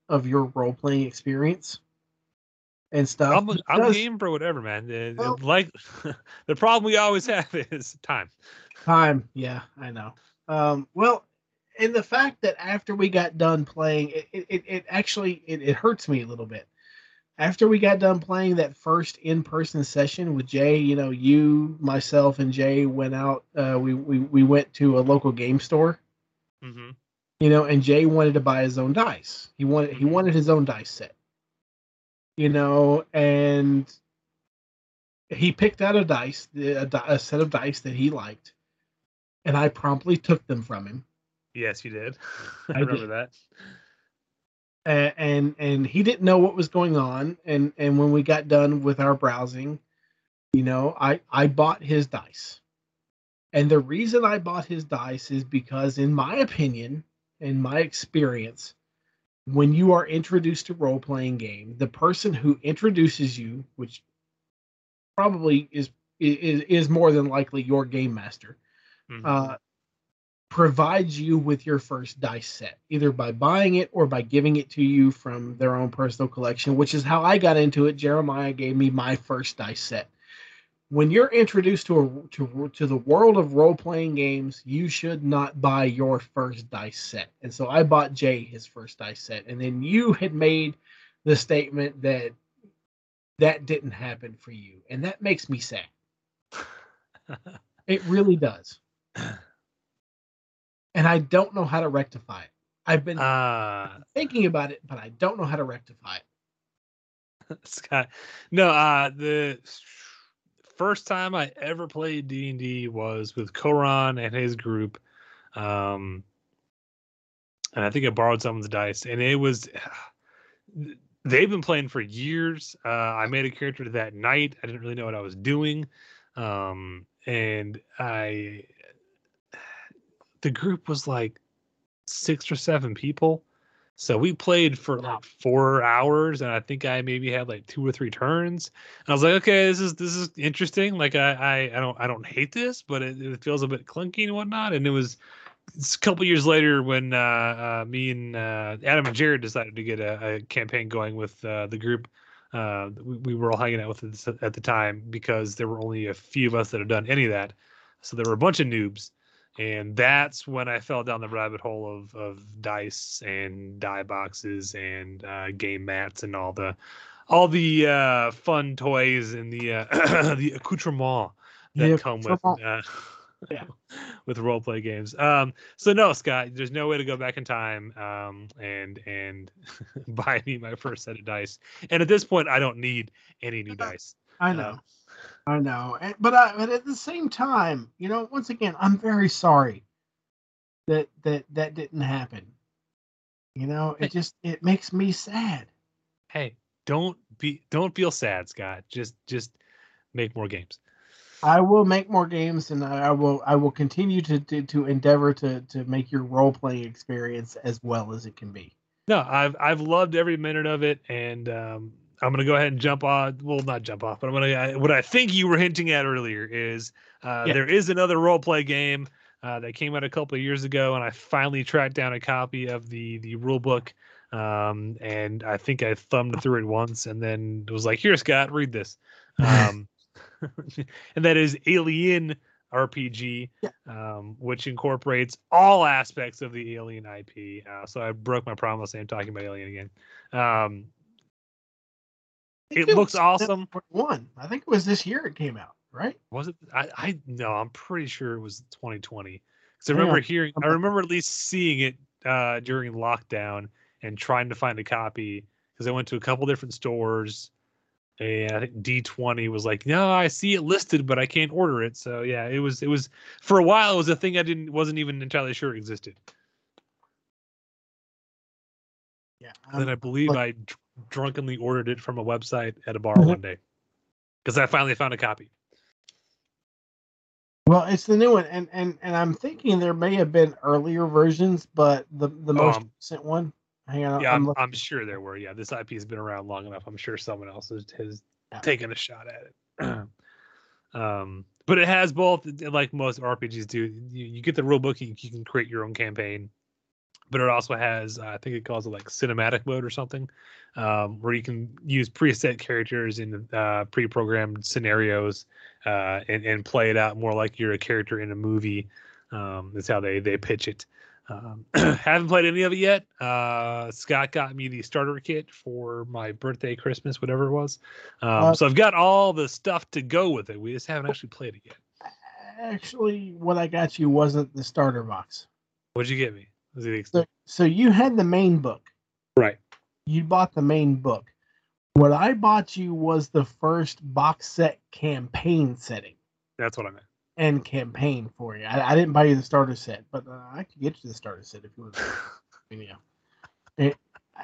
of your role playing experience and stuff. I'm, I'm game for whatever, man. Well- like the problem we always have is time. time, yeah, I know. Um, well, and the fact that after we got done playing, it it, it actually it, it hurts me a little bit. After we got done playing that first in-person session with Jay, you know, you, myself, and Jay went out. Uh, we we we went to a local game store, hmm you know, and Jay wanted to buy his own dice. He wanted he wanted his own dice set, you know, and he picked out a dice, a, a set of dice that he liked, and I promptly took them from him. Yes, you did. I, I remember did. that. And and he didn't know what was going on and and when we got done with our browsing you know i i bought his dice and the reason i bought his dice is because in my opinion in my experience when you are introduced to role playing game the person who introduces you which probably is is is more than likely your game master Mhm. uh, provides you with your first dice set, either by buying it or by giving it to you from their own personal collection, which is how I got into it. Jeremiah gave me my first dice set. When you're introduced to a to, to the world of role playing games, you should not buy your first dice set. And so I bought Jay his first dice set, and then you had made the statement that that didn't happen for you, and that makes me sad. It really does. And I don't know how to rectify it. I've been Uh, thinking about it, but I don't know how to rectify it. Scott, no. Uh, the first time I ever played D and D was with Koran and his group, um, and I think I borrowed someone's dice, and it was. They've been playing for years. Uh, I made a character that night. I didn't really know what I was doing, um, and I. The group was like six or seven people. So we played for like four hours, and I think I maybe had like two or three turns. And I was like, okay, this is this is interesting. Like I I, I don't I don't hate this, but it, it feels a bit clunky and whatnot. And it was it's a couple years later when uh, uh, me and uh, Adam and Jared decided to get a, a campaign going with uh, the group. Uh, we, we were all hanging out with it at the time because there were only a few of us that had done any of that. So there were a bunch of noobs and that's when I fell down the rabbit hole of of dice and die boxes and uh, game mats and all the all the uh, fun toys and the uh, the accoutrement that The come with uh, Yeah. with role play games. Um, so no, Scott, there's no way to go back in time um, and and buy me my first set of dice. And at this point, I don't need any new dice. I know. I know. But I, but at the same time, you know, once again, I'm very sorry that that that didn't happen. You know, it just it makes me sad. Hey, don't be don't feel sad, Scott. Just just make more games. I will make more games, and I I will I will continue to to, to endeavor to to make your role playing experience as well as it can be. No, I've I've loved every minute of it, and um, I'm gonna go ahead and jump on. Well, not jump off, but I'm gonna. I, what I think you were hinting at earlier is uh, Yeah. there is another role play game uh, that came out a couple of years ago, and I finally tracked down a copy of the the rule book. Um, and I think I thumbed through it once, and then it was like, "Here, Scott, read this." Um, and that is Alien RPG, um, which incorporates all aspects of the Alien IP. Uh, so I broke my promise. I'm talking about Alien again. Um, I think It looks was awesome. One, I think it was this year it came out, right? was it? I, I no, I'm pretty sure it was 2020 because I remember on. hearing, I remember at least seeing it uh, during lockdown and trying to find a copy because I went to a couple different stores. And I think D20 was like, no, I see it listed, but I can't order it. So yeah, it was it was for a while. It was a thing I didn't wasn't even entirely sure existed. Yeah. And then um, I believe look- I dr- drunkenly ordered it from a website at a bar Mhm. one day because I finally found a copy. Well, it's the new one, and and and I'm thinking there may have been earlier versions, but the the most um, recent one. Hang on, Yeah, I'm I'm, I'm sure there were. Yeah, this IP has been around long enough. I'm sure someone else has, has Yeah. taken a shot at it. um, but it has both, like most RPGs do. You, you get the rule book, you, you can create your own campaign, but it also has, uh, I think it calls it like cinematic mode or something, um, where you can use preset characters in uh, pre-programmed scenarios uh, and and play it out more like you're a character in a movie. Um, that's how they they pitch it. Um, haven't played any of it yet. Uh, Scott got me the starter kit for my birthday, Christmas, whatever it was. Um, Uh, so I've got all the stuff to go with it. We just haven't actually played it yet. actually what I got you wasn't the starter box. What'd you get me? So so you had the main book. right? You bought the main book. What I bought you was the first box set campaign setting That's what I meant. and campaign for you. I, I didn't buy you the starter set, but uh, I could get you the starter set if you want. yeah.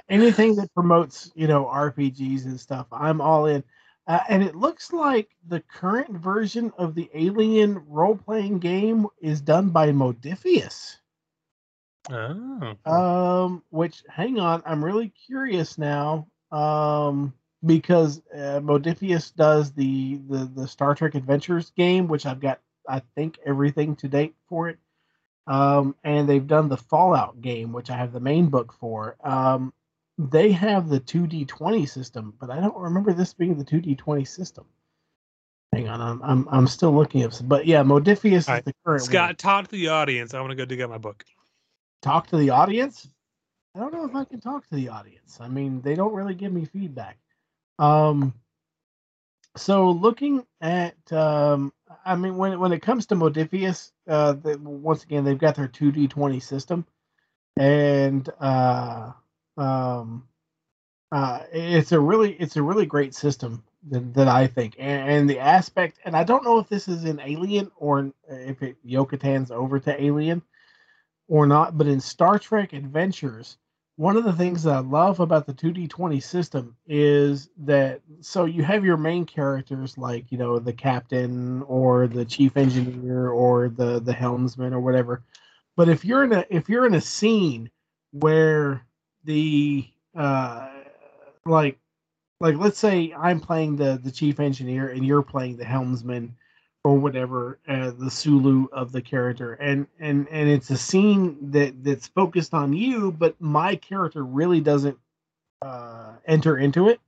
Anything that promotes you know RPGs and stuff, I'm all in. Uh, and it looks like the current version of the Alien role playing game is done by Modiphius. Oh, Um, which hang on, I'm really curious now. Um, because uh, Modiphius does the, the the Star Trek Adventures game, which I've got I think everything to date for it. Um, and they've done the Fallout game, which I have the main book for. Um, they have the 2D20 system, but I don't remember this being the 2D20 system. Hang on, I'm I'm, I'm still looking up, some- but yeah, Modiphius is the current one. Scott, talk to the audience. I want to go dig out my book. Talk to the audience? I don't know if i can talk to the audience. I mean they don't really give me feedback. Um so looking at um i mean when when it comes to Modiphius uh the, once again they've got their 2d20 system. And uh, um, uh, it's a really it's a really great system that, that I think, and, and the aspect, and I don't know if this is in Alien or if it Yokatan's over to Alien or not, but in Star Trek Adventures, one of the things that I love about the 2D20 system is that so you have your main characters like, you know, the captain or the chief engineer or the the helmsman or whatever. But if you're in a if you're in a scene where the uh like like let's say I'm playing the the chief engineer and you're playing the helmsman or whatever uh, the Sulu of the character, and and and it's a scene that that's focused on you, but my character really doesn't uh, enter into it.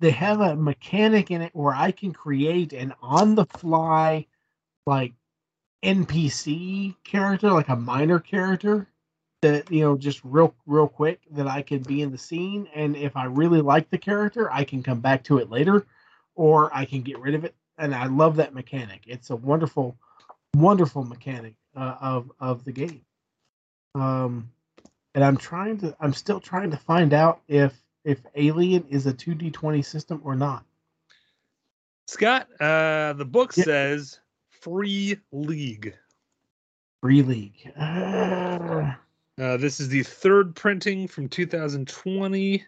They have a mechanic in it where I can create an on the fly like NPC character, like a minor character that you know just real real quick that I can be in the scene, and if I really like the character, I can come back to it later, or I can get rid of it and I love that mechanic. It's a wonderful, wonderful mechanic uh, of of the game. Um, and I'm trying to, I'm still trying to find out if if Alien is a 2D20 system or not. Scott, uh, the book Yeah. says Free League. Free League. Uh, Uh, this is the third printing from 2020.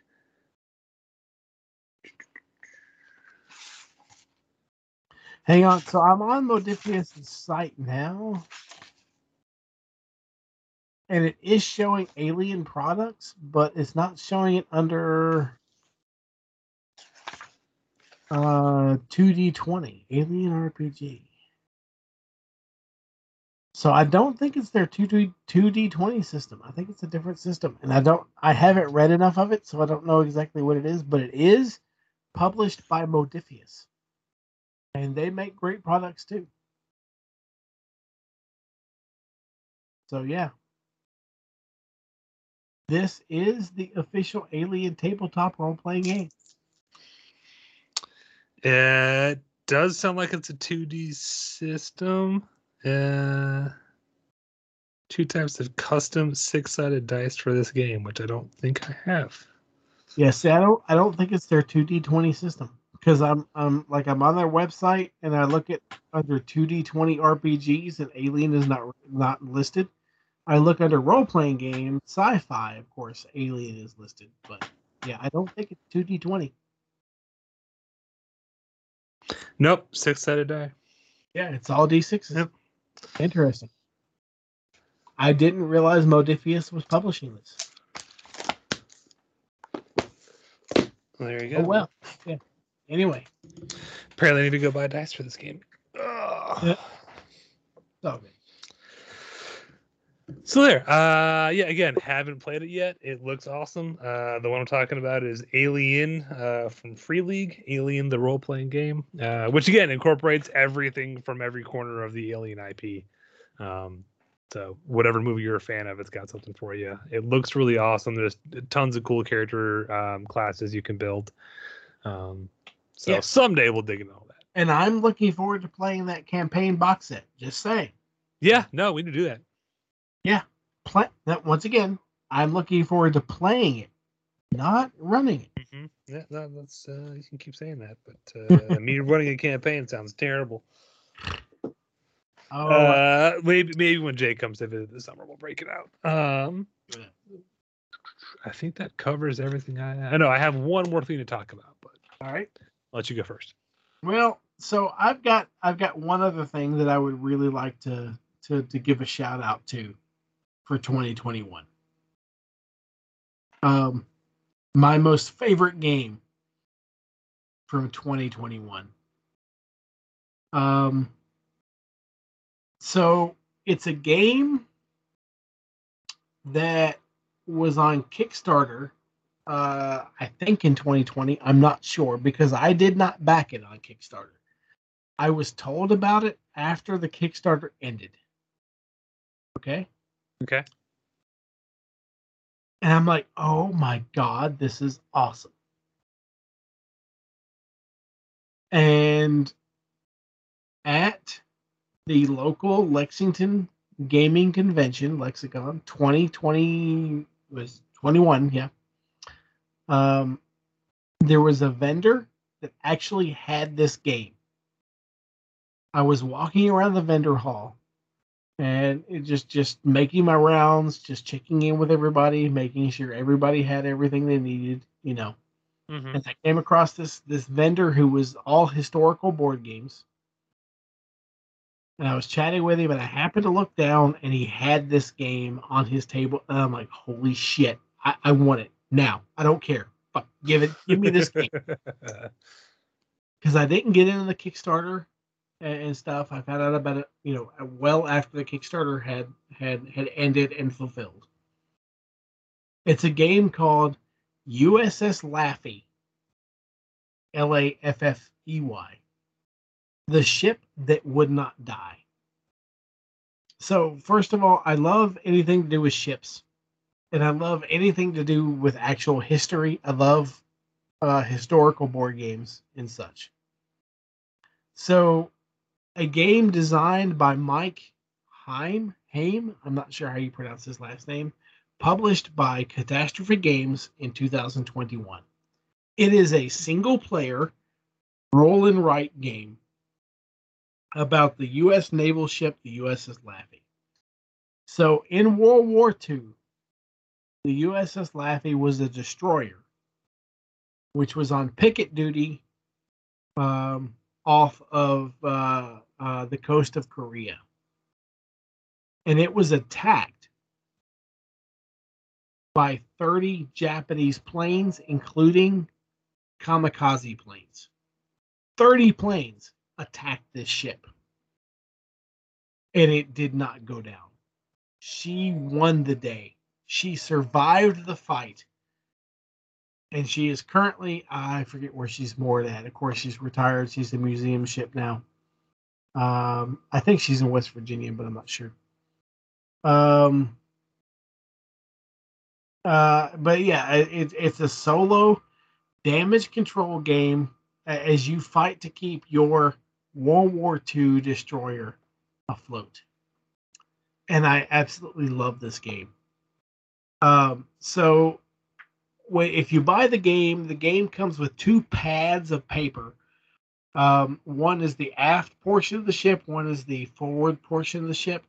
Hang on. So I'm on Modiphius' site now. And it is showing alien products, but it's not showing it under uh 2D20, Alien RPG. So I don't think it's their 2D 2D20 system. I think it's a different system. And I don't I haven't read enough of it, so I don't know exactly what it is, but it is published by Modiphius and they make great products too. So yeah. This is the official Alien tabletop role playing game. It does sound like it's a 2D system. Uh, two types of custom six-sided dice for this game, which I don't think I have. Yeah, see, I don't I don't think it's their 2D20 system. Because I'm I'm like I'm on their website and I look at under 2D20 RPGs and Alien is not not listed. I look under role playing game, sci-fi, of course, Alien is listed. But yeah, I don't think it's 2D20. Nope, six-sided die. Yeah, it's all D6s. Yep. Interesting. I didn't realize Modiphius was publishing this. There you oh, go. Oh well. Yeah. Anyway, Apparently, I need to go buy dice for this game. Ugh. Yeah. all. So there, uh, yeah. Again, haven't played it yet. It looks awesome. Uh, the one I'm talking about is Alien uh, from Free League, Alien, the role-playing game, uh, which again incorporates everything from every corner of the Alien IP. Um, so whatever movie you're a fan of, it's got something for you. It looks really awesome. There's tons of cool character um, classes you can build. Um, so Yeah. someday we'll dig into all that. And I'm looking forward to playing that campaign box set. Just saying. Yeah, no, we need to do that. Yeah. Play that once again. I'm looking forward to playing it, not running it. Mm-hmm. Yeah, no, that's uh, you can keep saying that, but uh, me running a campaign sounds terrible. Oh, Uh, maybe maybe when Jay comes to visit this summer, we'll break it out. Um, Yeah. I think that covers everything. I I know I have one more thing to talk about, but all right. I'll let you go first. Well, so I've got I've got one other thing that I would really like to to to give a shout out to for 2021. Um my most favorite game from 2021. Um so it's a game that was on Kickstarter uh, I think in 2020. I'm not sure because I did not back it on Kickstarter. I was told about it after the Kickstarter ended. Okay. Okay. And I'm like, oh my God, this is awesome. And at the local Lexington Gaming Convention Lexicon 2020 was 21, yeah. Um, there was a vendor that actually had this game. I was walking around the vendor hall and it just just making my rounds, just checking in with everybody, making sure everybody had everything they needed, you know. Mhm. And I came across this this vendor who was all historical board games. And I was chatting with him, and I happened to look down, and he had this game on his table. And I'm like, "Holy shit! I, I want it now. I don't care. Fuck, give it. Give me this game." Because I didn't get into the Kickstarter and, and stuff. I found out about it, you know, well after the Kickstarter had had had ended and fulfilled. It's a game called USS Laffey. L A F F E Y. The ship that would not die. So, first of all, I love anything to do with ships. And I love anything to do with actual history. I love uh, historical board games and such. So, a game designed by Mike Heim, Haim, I'm not sure how you pronounce his last name, published by Catastrophe Games in 2021. It is a single player roll and write game about the U.S. naval ship, the USS Laffey. So in World War II, the USS Laffey was a destroyer, which was on picket duty um, off of uh, uh, the coast of Korea. And it was attacked by 30 Japanese planes, including kamikaze planes. 30 planes attacked this ship. And it did not go down. She won the day. She survived the fight. And she is currently, I forget where she's moored at. Of course, she's retired. She's a museum ship now. Um, I think she's in West Virginia, but I'm not sure. Um, uh, but yeah, it, it's a solo damage control game as you fight to keep your World War II destroyer afloat. And I absolutely love this game. Um, so if you buy the game, the game comes with two pads of paper. Um, one is the aft portion of the ship, one is the forward portion of the ship.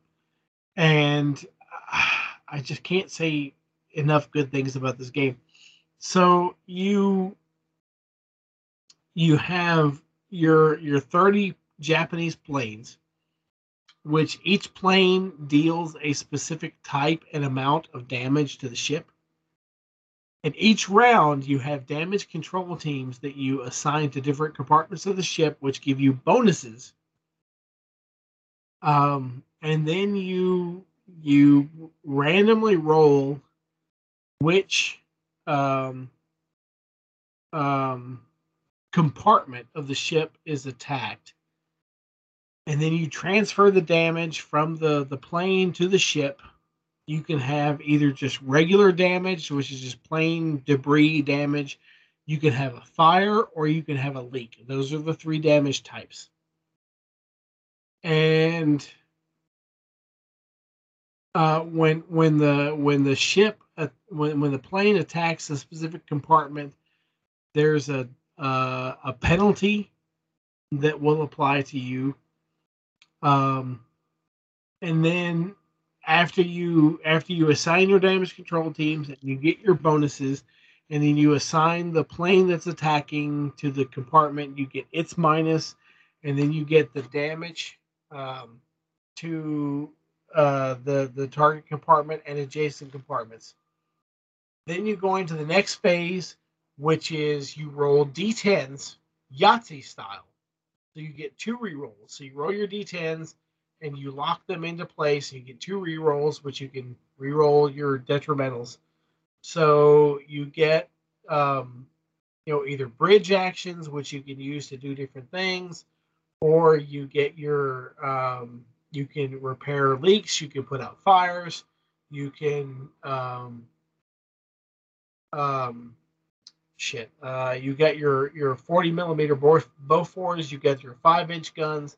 And I just can't say enough good things about this game. So you you have your your 30 Japanese planes, which each plane deals a specific type and amount of damage to the ship. And each round, you have damage control teams that you assign to different compartments of the ship, which give you bonuses. Um, and then you you randomly roll which um, um, compartment of the ship is attacked and then you transfer the damage from the the plane to the ship. You can have either just regular damage which is just plain debris damage. You can have a fire or you can have a leak. Those are the three damage types. And uh, when when the when the ship uh, when when the plane attacks a specific compartment there's a uh, a penalty that will apply to you. Um, and then after you after you assign your damage control teams and you get your bonuses, and then you assign the plane that's attacking to the compartment, you get its minus, and then you get the damage um, to uh, the the target compartment and adjacent compartments. Then you go into the next phase, which is you roll d10s Yahtzee style. So you get two rerolls. So you roll your d10s and you lock them into place. You get two rerolls, which you can reroll your detrimentals. So you get, um, you know, either bridge actions, which you can use to do different things, or you get your, um, you can repair leaks. You can put out fires. You can, um, um, shit. Uh, you got your your 40 millimeter Bofors. You got your five inch guns.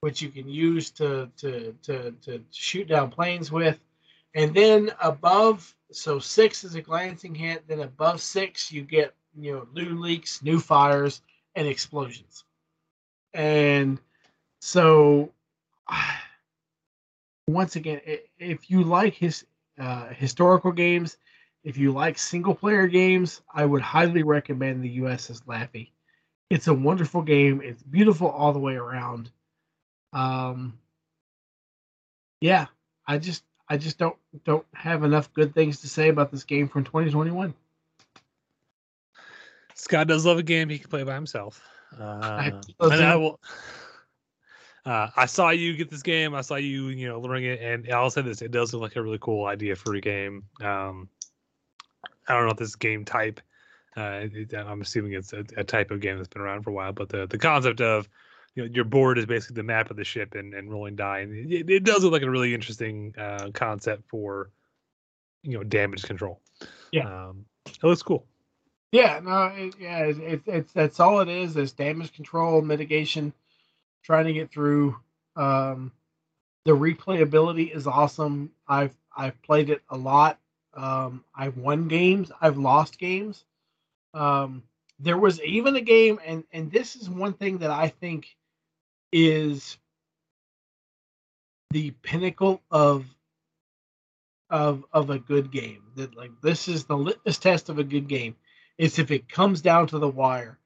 which you can use to to to to shoot down planes with, and then above, so six is a glancing hit. Then above six, you get you know new leaks, new fires, and explosions, and so once again, if you like his uh, historical games, if you like single player games, I would highly recommend the USS Laffey. It's a wonderful game. It's beautiful all the way around. Um, yeah, I just I just don't don't have enough good things to say about this game from 2021. Scott does love a game he can play by himself. Uh, love and I will. Uh, I saw you get this game. I saw you, you know, learning it, and I'll say this: it does look like a really cool idea for a game. Um, I don't know if this game type. Uh, I'm assuming it's a, a type of game that's been around for a while, but the the concept of you know your board is basically the map of the ship and, and rolling die, and it, it does look like a really interesting uh, concept for you know damage control. Yeah. um, it looks cool. Yeah, no, it, yeah, it's it, it's that's all it is. Is damage control, mitigation, trying to get through. Um, the replayability is awesome. I've I've played it a lot. Um, I've won games. I've lost games. Um, there was even a game, and and this is one thing that I think is the pinnacle of of of a good game. That like this is the litmus test of a good game. Is if it comes down to the wire.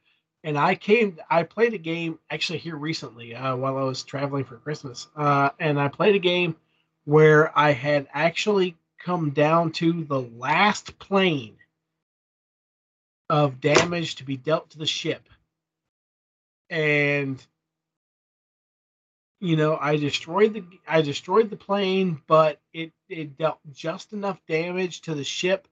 And I came, I played a game actually here recently uh, while I was traveling for Christmas, uh, and I played a game where I had actually come down to the last plane of damage to be dealt to the ship, and you know I destroyed the I destroyed the plane, but it it dealt just enough damage to the ship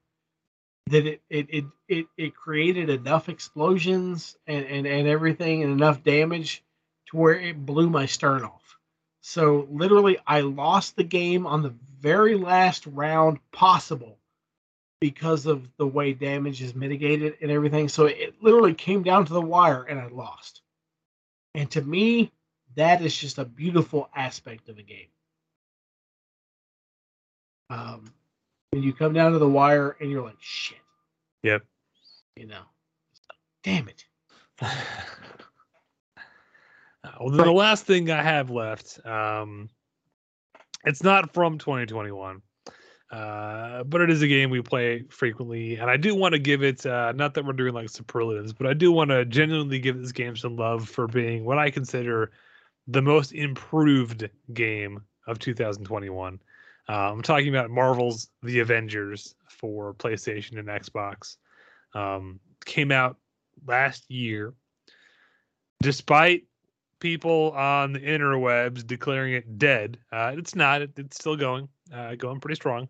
that it it it it, it created enough explosions and, and and everything and enough damage to where it blew my stern off. So literally I lost the game on the very last round possible because of the way damage is mitigated and everything. So it literally came down to the wire and I lost. And to me, that is just a beautiful aspect of a game. Um, when you come down to the wire and you're like, shit, Yep. you know, damn it. Well, then the last thing I have left, um, it's not from 2021, uh, but it is a game we play frequently, and I do want to give it. Uh, not that we're doing like superlatives, but I do want to genuinely give this game some love for being what I consider the most improved game of 2021. Uh, I'm talking about Marvel's The Avengers for PlayStation and Xbox. Um, came out last year. Despite people on the interwebs declaring it dead, uh, it's not. It, it's still going, uh, going pretty strong.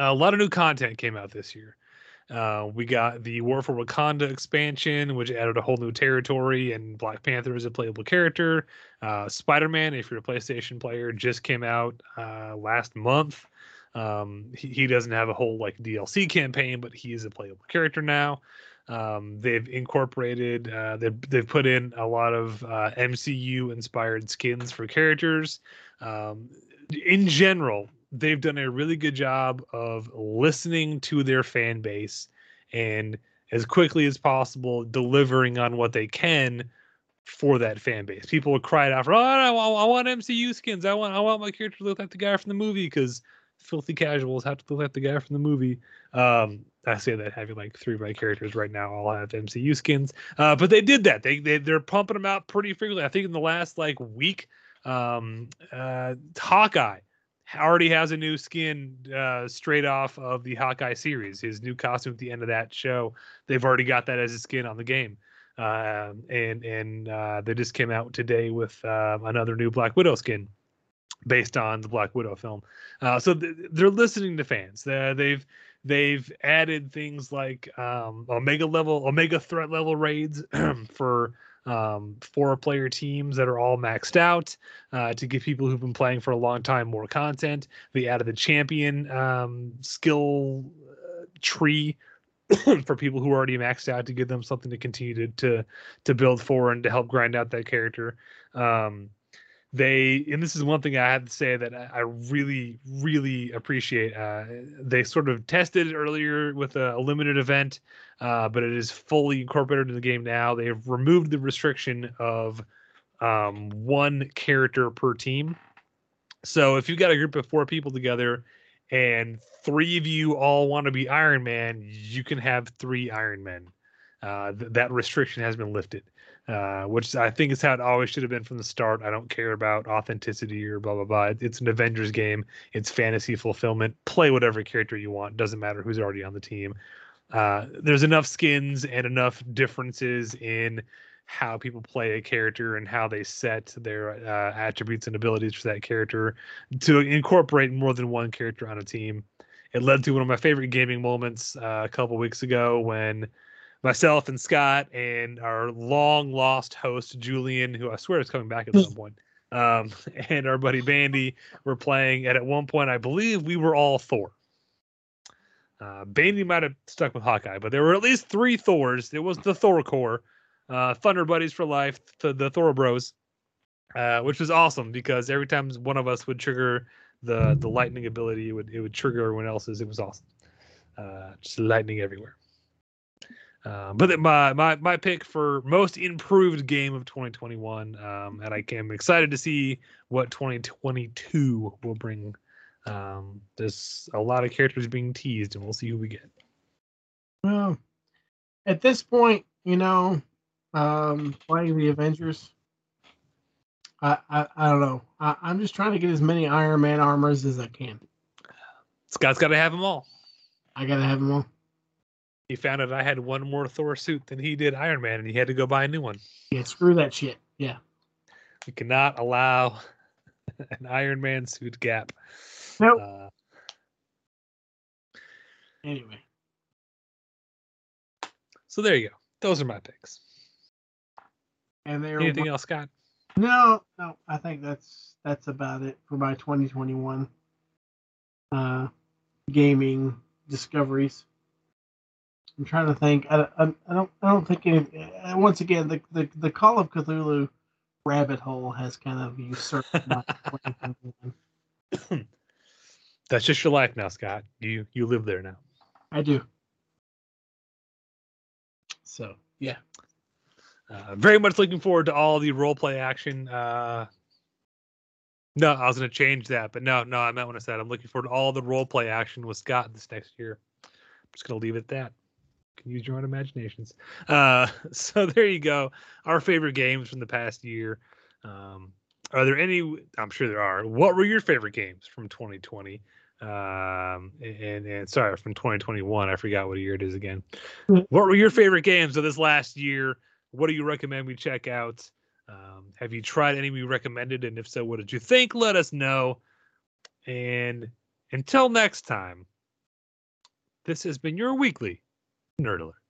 a lot of new content came out this year. Uh, we got the War for Wakanda expansion, which added a whole new territory, and Black Panther is a playable character. Uh, Spider Man, if you're a PlayStation player, just came out uh, last month. Um, he, he doesn't have a whole like DLC campaign, but he is a playable character now. Um, they've incorporated, uh, they've, they've put in a lot of uh, MCU inspired skins for characters. Um, in general, they've done a really good job of listening to their fan base and as quickly as possible delivering on what they can for that fan base. People cried out for, "Oh, I want, I want MCU skins. I want, I want my character to look like the guy from the movie because filthy casuals have to look like the guy from the movie." Um, I say that having like three of my characters right now all have MCU skins, uh, but they did that. They they they're pumping them out pretty frequently. I think in the last like week, um, uh, Hawkeye already has a new skin uh, straight off of the Hawkeye series. His new costume at the end of that show, they've already got that as a skin on the game. Uh, and and uh, they just came out today with uh, another new Black Widow skin based on the Black Widow film. Uh, so th- they're listening to fans. They've they've added things like um, Omega level, Omega threat level raids for um, four player teams that are all maxed out uh, to give people who've been playing for a long time more content. They added the champion um, skill uh, tree for people who are already maxed out to give them something to continue to to, to build for and to help grind out that character. Um, they and this is one thing I have to say that I really really appreciate. Uh, they sort of tested it earlier with a, a limited event, uh, but it is fully incorporated in the game now. They've removed the restriction of um, one character per team. So if you've got a group of four people together and three of you all want to be Iron Man, you can have three Iron Men. Uh, th- that restriction has been lifted, uh, which I think is how it always should have been from the start. I don't care about authenticity or blah blah blah. It's an Avengers game. It's fantasy fulfillment. Play whatever character you want. Doesn't matter who's already on the team. Uh, there's enough skins and enough differences in how people play a character and how they set their uh, attributes and abilities for that character to incorporate more than one character on a team. It led to one of my favorite gaming moments uh, a couple weeks ago when myself and Scott and our long lost host Julian, who I swear is coming back at some point, um, and our buddy Bandy were playing. And at one point, I believe we were all Thor. Uh, Bandy might have stuck with Hawkeye, but there were at least three Thors. It was the Thor core uh, Thunder Buddies for life, the, the Thor Bros, uh, which was awesome because every time one of us would trigger the the lightning ability, it would it would trigger everyone else's. It was awesome, uh, just lightning everywhere. Uh, but my my my pick for most improved game of 2021, um, and I am excited to see what 2022 will bring. Um, there's a lot of characters being teased, and we'll see who we get. Well, at this point, you know, um, playing the Avengers. I, I, I don't know. I, I'm just trying to get as many Iron Man armors as I can. Scott's got to have them all. I gotta have them all. He found out I had one more Thor suit than he did Iron Man, and he had to go buy a new one. Yeah, screw that shit. Yeah. We cannot allow an Iron Man suit gap. Nope. Uh, Anyway, so there you go. Those are my picks. and there. Anything else, Scott? No, no. I think that's that's about it for my 2021 uh, gaming discoveries. I'm trying to think. I, I, I don't. I don't think any. uh, Once again, the, the the Call of Cthulhu rabbit hole has kind of usurped my That's just your life now, Scott. You you live there now. I do. So yeah. Uh, very much looking forward to all the role play action. Uh, no, I was going to change that, but no, no, I meant what I said. I'm looking forward to all the role play action with Scott this next year. I'm just going to leave it at that. Can use your own imaginations. Uh, so there you go. Our favorite games from the past year. Um, are there any? I'm sure there are. What were your favorite games from 2020? Um, and and sorry, from 2021. I forgot what year it is again. What were your favorite games of this last year? What do you recommend we check out? Um, have you tried any we recommended? And if so, what did you think? Let us know. And until next time, this has been your weekly Nerd Alert.